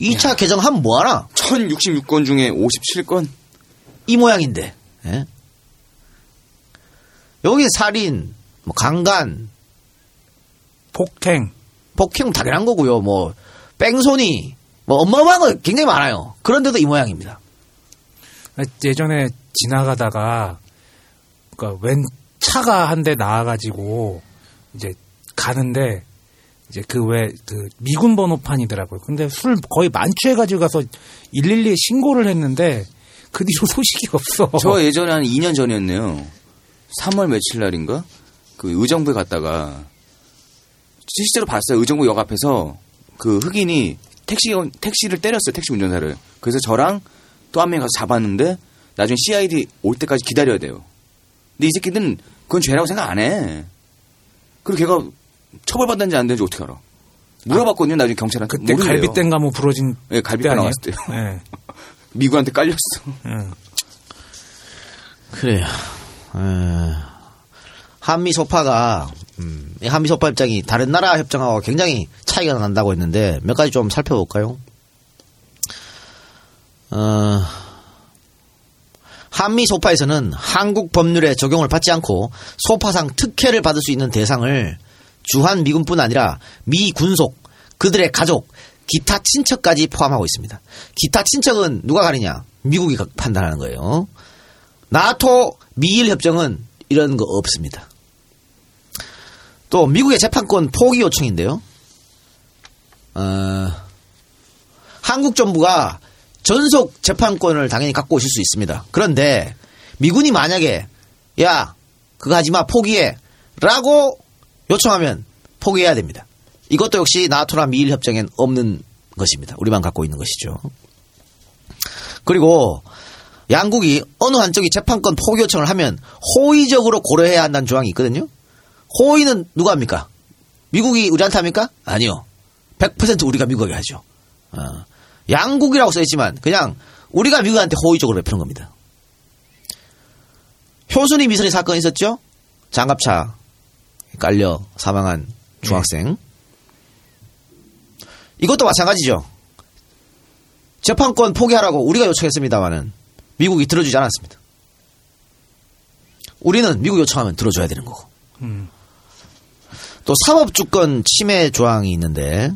2차 개정하면 뭐하나? 1066건 중에 57건? 이 모양인데. 예? 여기 살인, 뭐 강간, 폭행, 폭행 당연한 거고요. 뭐 뺑소니, 뭐 어마어마한 거 굉장히 많아요. 그런데도 이 모양입니다. 예전에 지나가다가 그러니까 웬 차가 한 대 나와가지고 이제 가는데 이제 그왜그 미군 번호판이더라고요. 근데 술 거의 만취해 가지고 가서 112에 신고를 했는데 그 뒤로 소식이 없어. 저 예전에 한 2년 전이었네요. 3월 며칠 날인가? 그 의정부에 갔다가 실제로 봤어요. 의정부 역 앞에서 그 흑인이 택시 택시를 때렸어요. 택시 운전사를. 그래서 저랑 또 한 명이 가서 잡았는데 나중에 CID 올 때까지 기다려야 돼요. 근데 이 새끼들은 그건 죄라고 생각 안 해. 그리고 걔가 처벌받는지 안 되는지 어떻게 알아? 물어봤거든요. 나중에 경찰한테. 그때. 갈비뼈 가뭐 부러진 예, 때 아니에요? 나왔을 때요. 예. 미국한테 깔렸어. 예. 그래요. 에, 한미 소파가 음, 이 한미 소파 협정이 다른 나라 협정하고 굉장히 차이가 난다고 했는데 몇 가지 좀 살펴볼까요? 어, 한미 소파에서는 한국 법률에 적용을 받지 않고 소파상 특혜를 받을 수 있는 대상을 주한 미군뿐 아니라 미 군속, 그들의 가족, 기타 친척까지 포함하고 있습니다. 기타 친척은 누가 가리냐? 미국이 가- 판단하는 거예요. 나토 미일 협정은 이런 거 없습니다. 또 미국의 재판권 포기 요청인데요. 어, 한국 정부가 전속 재판권을 당연히 갖고 오실 수 있습니다. 그런데 미군이 만약에 야 그거 하지 마 포기해 라고 요청하면 포기해야 됩니다. 이것도 역시 나토나 미일 협정엔 없는 것입니다. 우리만 갖고 있는 것이죠. 그리고 양국이 어느 한쪽이 재판권 포기 요청을 하면 호의적으로 고려해야 한다는 조항이 있거든요. 호의는 누가 합니까? 미국이 우리한테 합니까? 아니요. 100% 우리가 미국에게 하죠. 어. 양국이라고 써있지만 그냥 우리가 미국한테 호의적으로 베푸는 겁니다. 효순이 미선이 사건 있었죠? 장갑차 깔려 사망한 중학생. 이것도 마찬가지죠. 재판권 포기하라고 우리가 요청했습니다만은 미국이 들어주지 않았습니다. 우리는 미국 요청하면 들어줘야 되는 거고. 음. 또 사법주권 침해 조항이 있는데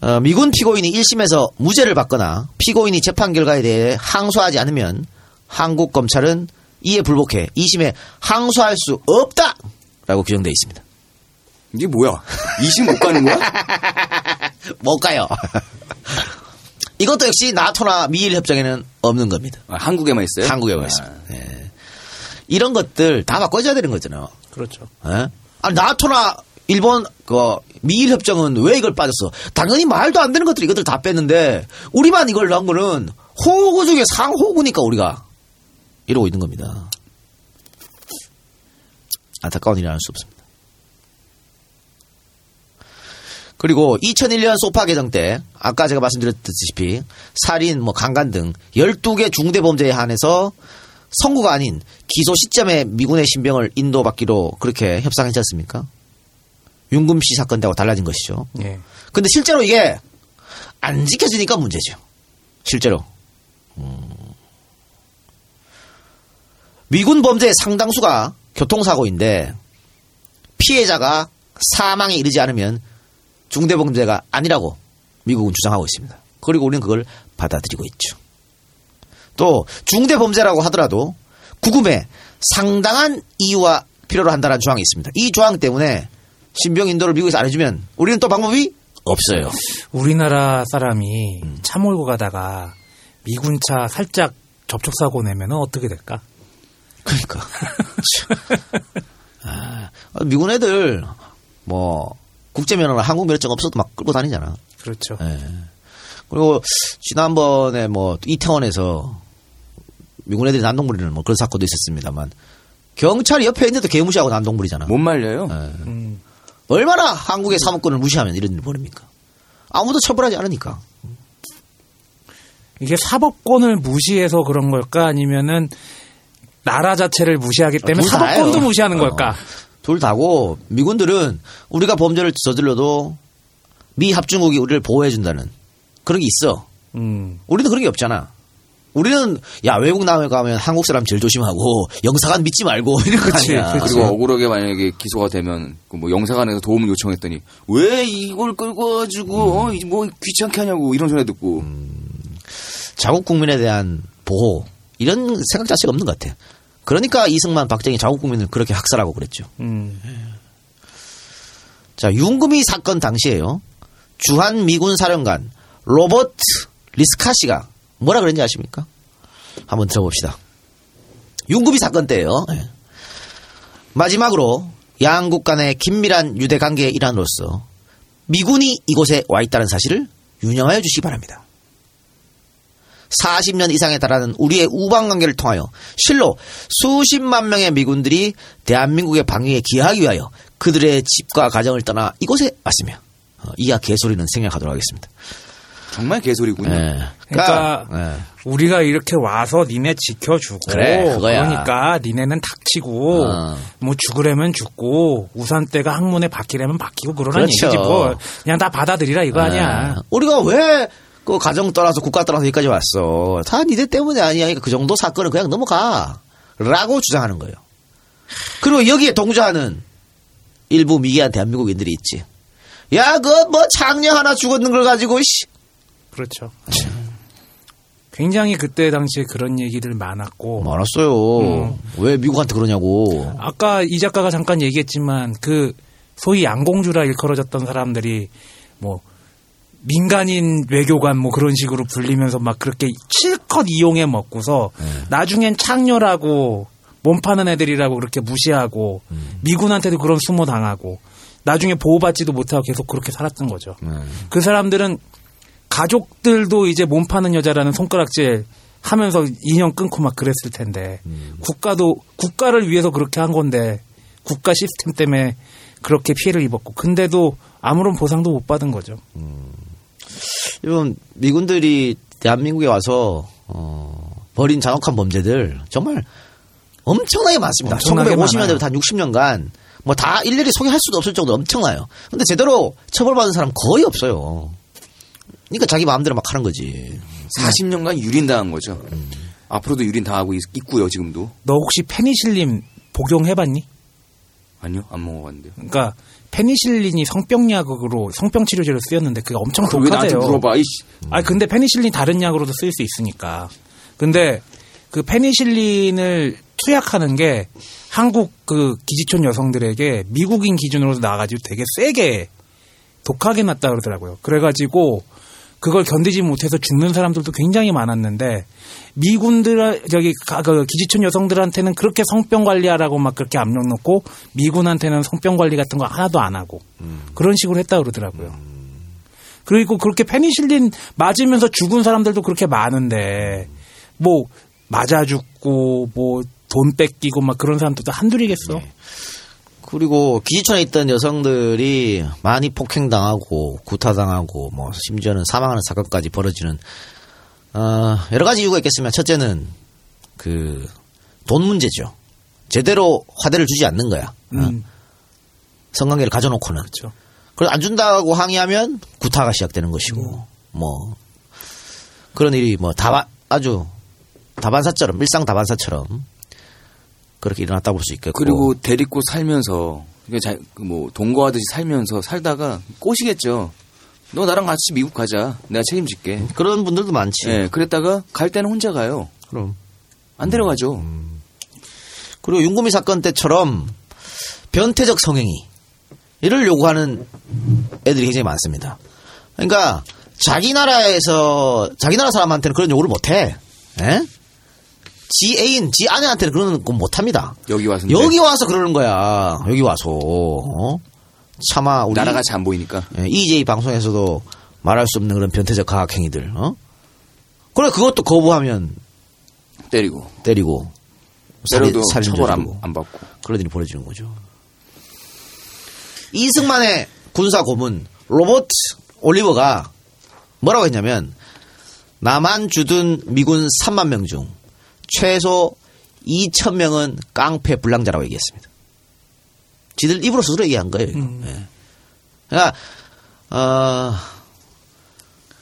어, 미군 피고인이 1심에서 무죄를 받거나 피고인이 재판 결과에 대해 항소하지 않으면 한국 검찰은 이에 불복해 2심에 항소할 수 없다! 라고 규정되어 있습니다. 이게 뭐야? 2심 못 가는 거야? 못 가요. 이것도 역시 나토나 미일 협정에는 없는 겁니다. 아, 한국에만 있어요? 한국에만 아. 있습니다. 예. 이런 것들 다 바꿔줘야 되는 거잖아요. 그렇죠. 예? 아, 나토나 일본 그 미일 협정은 왜 이걸 빠졌어? 당연히 말도 안 되는 것들 이것들 다 뺐는데 우리만 이걸 넣은 거는 호구 중에 상호구니까 우리가 이러고 있는 겁니다. 안타까운 일이 아닐 수 없습니다. 그리고 2001년 소파 개정 때 아까 제가 말씀드렸듯이 살인, 뭐 강간 등 12개 중대 범죄에 한해서 선고가 아닌 기소 시점에 미군의 신병을 인도받기로 그렇게 협상했지 않습니까? 윤금 씨 사건 때하고 달라진 것이죠. 예. 근데 실제로 이게 안 지켜지니까 문제죠. 실제로. 음. 미군 범죄의 상당수가 교통사고인데 피해자가 사망에 이르지 않으면 중대범죄가 아니라고 미국은 주장하고 있습니다. 그리고 우리는 그걸 받아들이고 있죠. 또 중대범죄라고 하더라도 구금에 상당한 이유와 필요로 한다는 조항이 있습니다. 이 조항 때문에 신병 인도를 미국에서 안 해주면 우리는 또 방법이 없어요. 우리나라 사람이 차 몰고 가다가 미군 차 살짝 접촉사고 내면 어떻게 될까? 그러니까. 아, 미군 애들 뭐 국제 면허나 한국 면허증 없어도 막 끌고 다니잖아. 그렇죠. 예. 그리고 지난번에 뭐 이태원에서 미군 애들이 난동 부리는 뭐 그런 사건도 있었습니다만 경찰이 옆에 있는데도 개무시하고 난동 부리잖아. 못 말려요. 예. 음, 얼마나 한국의 사무권을 무시하면 이런 일이 벌입니까? 아무도 처벌하지 않으니까. 이게 사법권을 무시해서 그런 걸까? 아니면은 나라 자체를 무시하기 때문에 둘 다예요. 사법권도 무시하는 걸까? 어. 둘 다고 미군들은 우리가 범죄를 저질러도 미 합중국이 우리를 보호해준다는 그런 게 있어. 음, 우리는 그런 게 없잖아. 우리는 야 외국 나라에 가면 한국 사람 제일 조심하고 영사관 믿지 말고 이런 거 그치, 아니야. 그치. 그리고 억울하게 만약에 기소가 되면 그뭐 영사관에서 도움을 요청했더니 왜 이걸 끌고 가지고 어, 이뭐 귀찮게 하냐고 이런 소리 듣고 자국 국민에 대한 보호 이런 생각 자체가 없는 것 같아. 그러니까 이승만, 박정희 자국 국민을 그렇게 학살하고 그랬죠. 음, 자, 윤금이 사건 당시에요. 주한 미군 사령관 로버트 리스카 씨가 뭐라 그랬는지 아십니까? 한번 들어봅시다. 윤금이 사건 때예요. 예. 마지막으로 양국 간의 긴밀한 유대 관계의 일환으로서 미군이 이곳에 와 있다는 사실을 유념하여 주시기 바랍니다. 40년 이상에 달하는 우리의 우방 관계를 통하여 실로 수십만 명의 미군들이 대한민국의 방위에 기여하기 위하여 그들의 집과 가정을 떠나 이곳에 왔으며 어, 이하 개소리는 생략하도록 하겠습니다. 정말 개소리군요. 예. 그러니까 예. 우리가 이렇게 와서 니네 지켜주고 그래, 그거야. 러니까 니네는 닥치고 어. 뭐 죽으려면 죽고 우산대가 항문에 박히려면 박히고 그러는 그렇죠. 얘기지 뭐 그냥 다 받아들이라 이거 아니야. 예. 우리가 왜 그 가정 떠나서 국가 떠나서 여기까지 왔어? 다 니들 때문에 아니야. 그러니까 그 정도 사건은 그냥 넘어가. 라고 주장하는 거예요. 그리고 여기에 동조하는 일부 미개한 대한민국인들이 있지. 야, 그 뭐 장녀 하나 죽었는 걸 가지고 씨. 그렇죠. 굉장히 그때 당시에 그런 얘기들 많았고 많았어요. 음. 왜 미국한테 그러냐고. 아까 이 작가가 잠깐 얘기했지만 그 소위 양공주라 일컬어졌던 사람들이 뭐 민간인 외교관 뭐 그런 식으로 불리면서 막 그렇게 실컷 이용해 먹고서 나중엔 창녀라고 몸 파는 애들이라고 그렇게 무시하고 미군한테도 그런 수모 당하고 나중에 보호받지도 못하고 계속 그렇게 살았던 거죠. 그 사람들은 가족들도 이제 몸 파는 여자라는 손가락질 하면서 인연 끊고 막 그랬을 텐데 국가도 국가를 위해서 그렇게 한 건데 국가 시스템 때문에 그렇게 피해를 입었고 근데도 아무런 보상도 못 받은 거죠. 이런 미군들이 대한민국에 와서 어, 벌인 잔혹한 범죄들 정말 엄청나게 많습니다. 엄청나게 1950년대부터 한 60년간 뭐 다 일일이 소개할 수도 없을 정도로 엄청나요. 근데 제대로 처벌받은 사람 거의 없어요. 그러니까 자기 마음대로 막 하는 거지. 40년간 유린당한 거죠. 앞으로도 유린당하고 있, 있고요, 지금도. 너 혹시 페니실린 복용해봤니? 아니요, 안 먹어봤는데요. 그러니까 페니실린이 성병 약으로 성병 치료제로 쓰였는데 그게 엄청 그걸 왜 나한테 독하대요. 물어봐, 이씨. 아 근데 페니실린 다른 약으로도 쓰일 수 있으니까. 근데 그 페니실린을 투약하는 게 한국 그 기지촌 여성들에게 미국인 기준으로 나와가지고 되게 세게 독하게 났다 그러더라고요. 그래가지고 그걸 견디지 못해서 죽는 사람들도 굉장히 많았는데 미군들 저기 가- 그 기지촌 여성들한테는 그렇게 성병 관리하라고 막 그렇게 압력 넣고 미군한테는 성병 관리 같은 거 하나도 안 하고 그런 식으로 했다 그러더라고요. 그리고 그렇게 페니실린 맞으면서 죽은 사람들도 그렇게 많은데 뭐 맞아 죽고 뭐 돈 뺏기고 막 그런 사람들도 한둘이겠어. 그리고 기지촌에 있던 여성들이 많이 폭행당하고 구타당하고 뭐 심지어는 사망하는 사건까지 벌어지는 어, 여러 가지 이유가 있겠으면 첫째는 그 돈 문제죠. 제대로 화대를 주지 않는 거야. 어? 음, 성관계를 가져놓고는. 그렇죠. 그걸 안 준다고 항의하면 구타가 시작되는 것이고 뭐 그런 일이 뭐 다바, 아주 다반사처럼 일상 다반사처럼 그렇게 일어났다고 볼 수 있겠고 그리고 데리고 살면서 그러니까 자- 그뭐 동거하듯이 살면서 살다가 꼬시겠죠. 너 나랑 같이 미국 가자. 내가 책임질게. 그런 분들도 많지. 예, 그랬다가 갈 때는 혼자 가요. 그럼 안 데려가죠. 그리고 윤구미 사건 때처럼 변태적 성행위 이를 요구하는 애들이 굉장히 많습니다. 그러니까 자기 나라에서 자기 나라 사람한테는 그런 요구를 못해. 예? 지 애인, 지 아내한테는 그런 건 못합니다. 여기 와서 여기 와서 그러는 거야. 여기 와서. 어? 차마 우리 나라가 잘 안 보이니까. 예, EJ 방송에서도 말할 수 없는 그런 변태적 가학행위들. 어? 그래 그것도 거부하면 때리고 때리고 때려도 살인 처벌 안. 안 받고. 일이 벌어지는 거죠. 이승만의 군사 고문 로버트 올리버가 뭐라고 했냐면 남한 주둔 미군 3만 명 중 최소 2천 명은 깡패 불량자라고 얘기했습니다. 지들 입으로 스스로 얘기한 거예요. 이거. 예. 그러니까 어,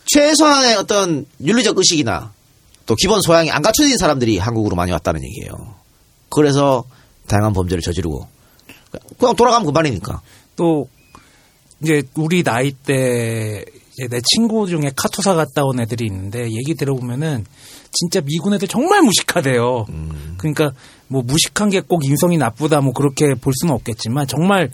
최소한의 어떤 윤리적 의식이나 또 기본 소양이 안 갖춰진 사람들이 한국으로 많이 왔다는 얘기예요. 그래서 다양한 범죄를 저지르고 그냥 돌아가면 그만이니까. 또 이제 우리 나이 때 내 친구 중에 카투사 갔다 온 애들이 있는데 얘기 들어보면은 진짜 미군 애들 정말 무식하대요. 그러니까 뭐 무식한 게 꼭 인성이 나쁘다 뭐 그렇게 볼 수는 없겠지만 정말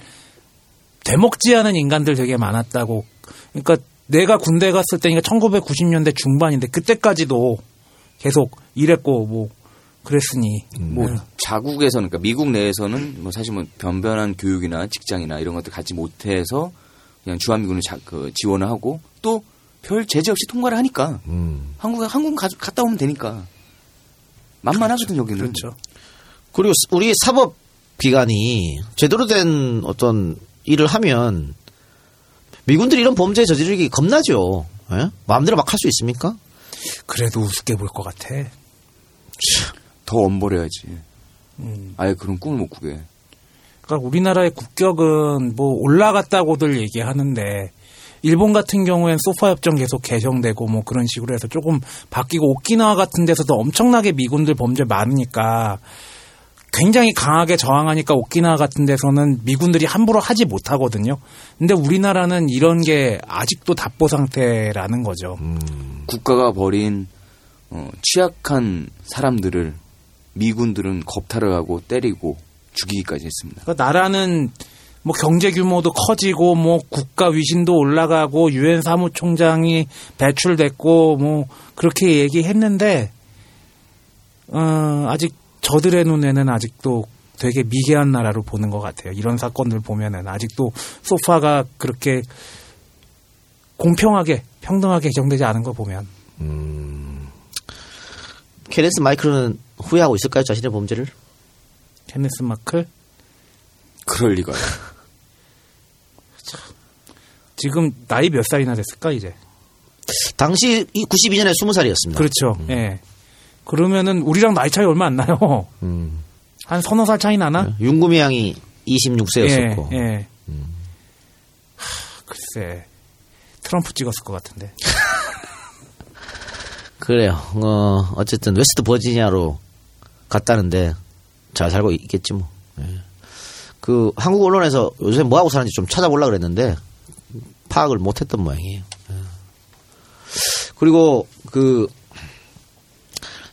되먹지 않은 인간들 되게 많았다고. 그러니까 내가 군대 갔을 때니까 1990년대 중반인데 그때까지도 계속 일했고 뭐 그랬으니 뭐 네. 자국에서는 그러니까 미국 내에서는 뭐 사실 뭐 변변한 교육이나 직장이나 이런 것들 갖지 못해서 그냥 주한미군을 자, 그 지원을 하고 또 별 제재 없이 통과를 하니까 한국에 한국 가, 갔다 오면 되니까 만만하거든 여기는. 그렇죠. 그리고 우리 사법 기관이 제대로 된 어떤 일을 하면 미군들이 이런 범죄 저지르기 겁나죠. 예? 마음대로 막 할 수 있습니까? 그래도 우습게 볼 것 같아. 더 엄벌해야지. 음. 아예 그런 꿈을 못 꾸게. 그러니까 우리나라의 국격은 뭐 올라갔다고들 얘기하는데 일본 같은 경우엔 소파 협정 계속 개정되고 뭐 그런 식으로 해서 조금 바뀌고 오키나와 같은 데서도 엄청나게 미군들 범죄 많으니까 굉장히 강하게 저항하니까 오키나와 같은 데서는 미군들이 함부로 하지 못하거든요. 근데 우리나라는 이런 게 아직도 답보 상태라는 거죠. 국가가 벌인 어, 취약한 사람들을 미군들은 겁탈을 하고 때리고 죽이기까지 했습니다. 그러니까 나라는 뭐 경제 규모도 커지고 뭐 국가 위신도 올라가고 유엔 사무총장이 배출됐고 뭐 그렇게 얘기했는데 어, 아직 저들의 눈에는 아직도 되게 미개한 나라로 보는 것 같아요. 이런 사건들 보면은 아직도 소파가 그렇게 공평하게 평등하게 개정되지 않은 거 보면 케네스 마이클은 후회하고 있을까요? 자신의 범죄를? 케네스 마클 그럴 리가요. 지금 나이 몇 살이나 됐을까 이제? 당시 92년에 20살이었습니다. 그렇죠. 예. 그러면은 우리랑 나이 차이 얼마 안 나요. 음. 한 서너 살 차이 나나? 윤구미 양이 26세였었고. 예, 예. 하, 글쎄. 트럼프 찍었을 것 같은데. 그래요. 어, 어쨌든 웨스트 버지니아로 갔다는데 잘 살고 있겠지 뭐. 예. 그 한국 언론에서 요새 뭐 하고 사는지 좀 찾아보려고 그랬는데 파악을 못 했던 모양이에요. 예. 그리고 그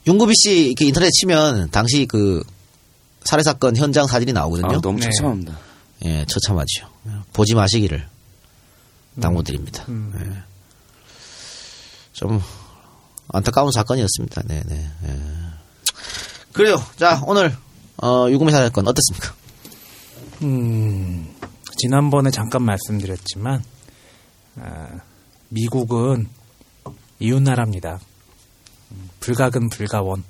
윤금이 씨 이렇게 인터넷 치면 당시 그 살해 사건 현장 사진이 나오거든요. 아, 너무 네. 처참합니다. 예, 처참하죠. 보지 마시기를 당부드립니다. 예. 좀 안타까운 사건이었습니다. 네, 네. 예. 그래요. 자, 오늘 어, 유구미 사건 어떻습니까? 음, 지난번에 잠깐 말씀드렸지만, 아, 미국은 이웃 나라입니다. 음, 불가근 불가원.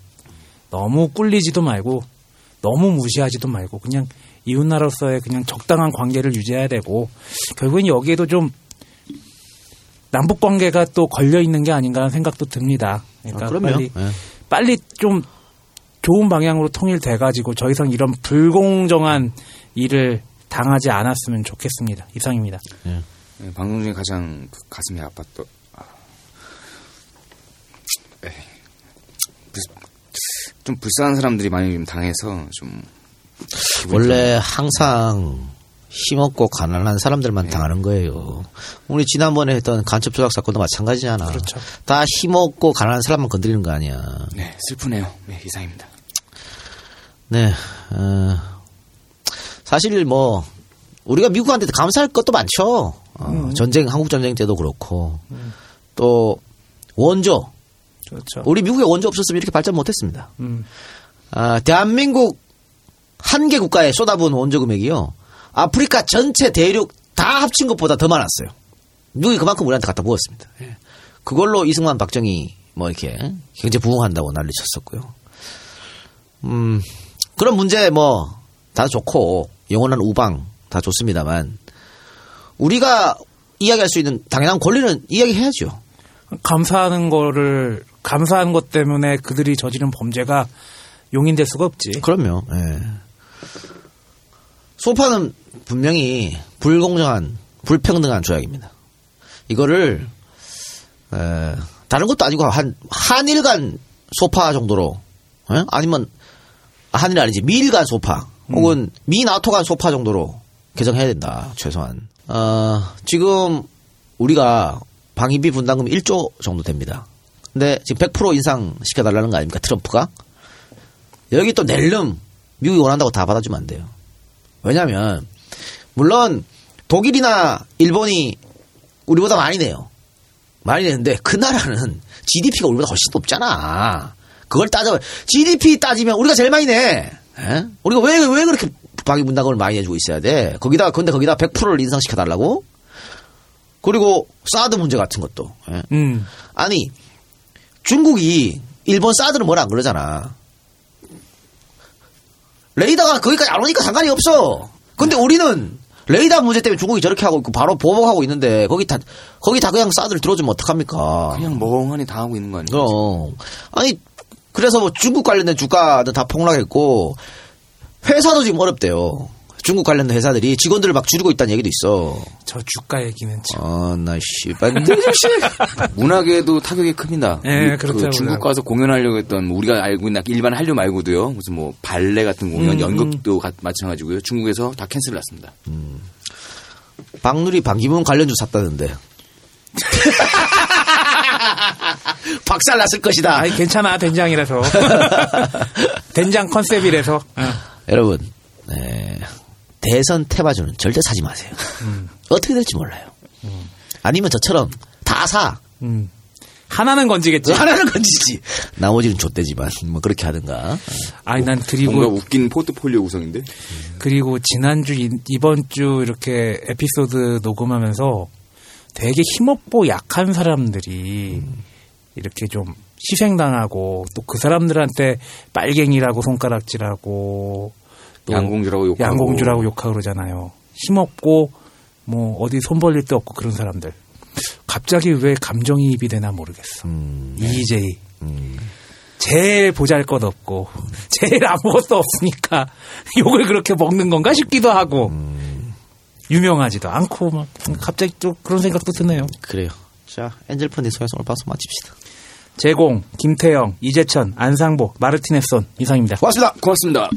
너무 꿀리지도 말고, 너무 무시하지도 말고 그냥 이웃 나라로서의 그냥 적당한 관계를 유지해야 되고 결국엔 여기에도 좀 남북 관계가 또 걸려 있는 게 아닌가라는 생각도 듭니다. 그러니까 아. 빨리 예. 빨리 좀 좋은 방향으로 통일돼 가지고 더 이상 이런 불공정한 일을 당하지 않았으면 좋겠습니다. 이상입니다. 네, 방송 중에 가장 그 가슴이 아팠던 아. 좀 불쌍한 사람들이 많이 좀 당해서 좀 원래 항상 힘없고 가난한 사람들만 당하는 거예요. 우리 지난번에 했던 간첩 조작 사건도 마찬가지잖아. 그렇죠. 다 힘없고 가난한 사람만 건드리는 거 아니야. 좀- 네 슬프네요. 네 이상입니다. 네. 어, 사실 뭐 우리가 미국한테 감사할 것도 많죠. 어, 전쟁 한국 전쟁 때도 그렇고 또 원조 그렇죠. 우리 미국에 원조 없었으면 이렇게 발전 못했습니다. 음. 아, 대한민국 한 개 국가에 쏟아부은 원조 금액이요. 아프리카 전체 대륙 다 합친 것보다 더 많았어요. 미국이 그만큼 우리한테 갖다 부었습니다. 예. 그걸로 이승만 박정희 뭐 이렇게 경제 부흥한다고 난리 쳤었고요. 음, 그런 문제 뭐 다 좋고 영원한 우방 다 좋습니다만 우리가 이야기할 수 있는 당연한 권리는 이야기해야죠. 감사하는 거를 감사한 것 때문에 그들이 저지른 범죄가 용인될 수가 없지. 그럼요. 예. 소파는 분명히 불공정한, 불평등한 조약입니다. 이거를 에, 다른 것도 아니고 한 한일 간 소파 정도로 예? 아니면 한일 아니지 미일 간 소파 혹은 미 나토 간 소파 정도로 개정해야 된다 최소한. 어, 지금 우리가 방위비 분담금 1조 정도 됩니다. 근데 지금 100% 인상 시켜달라는 거 아닙니까 트럼프가? 여기 또 낼름 미국이 원한다고 다 받아주면 안 돼요. 왜냐하면 물론 독일이나 일본이 우리보다 많이 내요. 많이 내는데 그 나라는 GDP가 우리보다 훨씬 높잖아. 그걸 따져 GDP 따지면 우리가 제일 많이 내. 에? 우리가 왜 왜 그렇게 방위 분담금을 많이 내주고 있어야 돼? 거기다 근데 거기다 100%를 인상시켜 달라고? 그리고 사드 문제 같은 것도. 예? 음. 아니 중국이 일본 사드는 뭐라 안 그러잖아. 레이더가 거기까지 안 오니까 상관이 없어. 근데 우리는 레이더 문제 때문에 중국이 저렇게 하고 있고 바로 보복하고 있는데 거기 다 거기 다 그냥 사드를 들어주면 어떡합니까? 그냥 멍하니 당하고 있는 거 아니에요? 그럼 아니 그래서 뭐 중국 관련된 주가도 다 폭락했고 회사도 지금 어렵대요. 중국 관련된 회사들이 직원들을 막 줄이고 있다는 얘기도 있어. 저 주가 얘기는 참. 아 나 씨발 문학에도 타격이 큽니다. 예, 그 그렇다고요. 중국 가서 공연하려고 했던 뭐 우리가 알고 있는 일반 한류 말고도요. 무슨 뭐 발레 같은 공연, 음, 연극도 가- 마찬가지고요. 중국에서 다 캔슬 났습니다. 박누리 방기문 관련주 샀다는데. 박살 났을 것이다. 아이 괜찮아 된장이라서 된장 컨셉이라서 어. 여러분, 네, 대선 테마주는 절대 사지 마세요. 어떻게 될지 몰라요. 아니면 저처럼 다 사. 음. 하나는 건지겠지. 하나는 건지지. 나머지는 좆대지만 뭐 그렇게 하든가. 아니 난 뭔가 그리고 웃긴 포트폴리오 구성인데. 그리고 지난주 이- 이번 주 이렇게 에피소드 녹음하면서 되게 힘없고 약한 사람들이 이렇게 좀 희생당하고 또 그 사람들한테 빨갱이라고 손가락질하고 또 양공주라고 욕하고. 양공주라고 욕하고 그러잖아요. 힘없고 뭐 어디 손 벌릴 데 없고 그런 사람들. 갑자기 왜 감정이입이 되나 모르겠어. 이재희. 제일 보잘 것 없고, 제일 아무것도 없으니까 욕을 그렇게 먹는 건가 싶기도 하고, 유명하지도 않고, 막, 갑자기 또 그런 생각도 드네요. 그래요. 자, 엔젤펀드 소야성을 박수 마칩시다. 제공, 김태영, 이재천, 안상보, 마르티네손 이상입니다. 고맙습니다. 고맙습니다.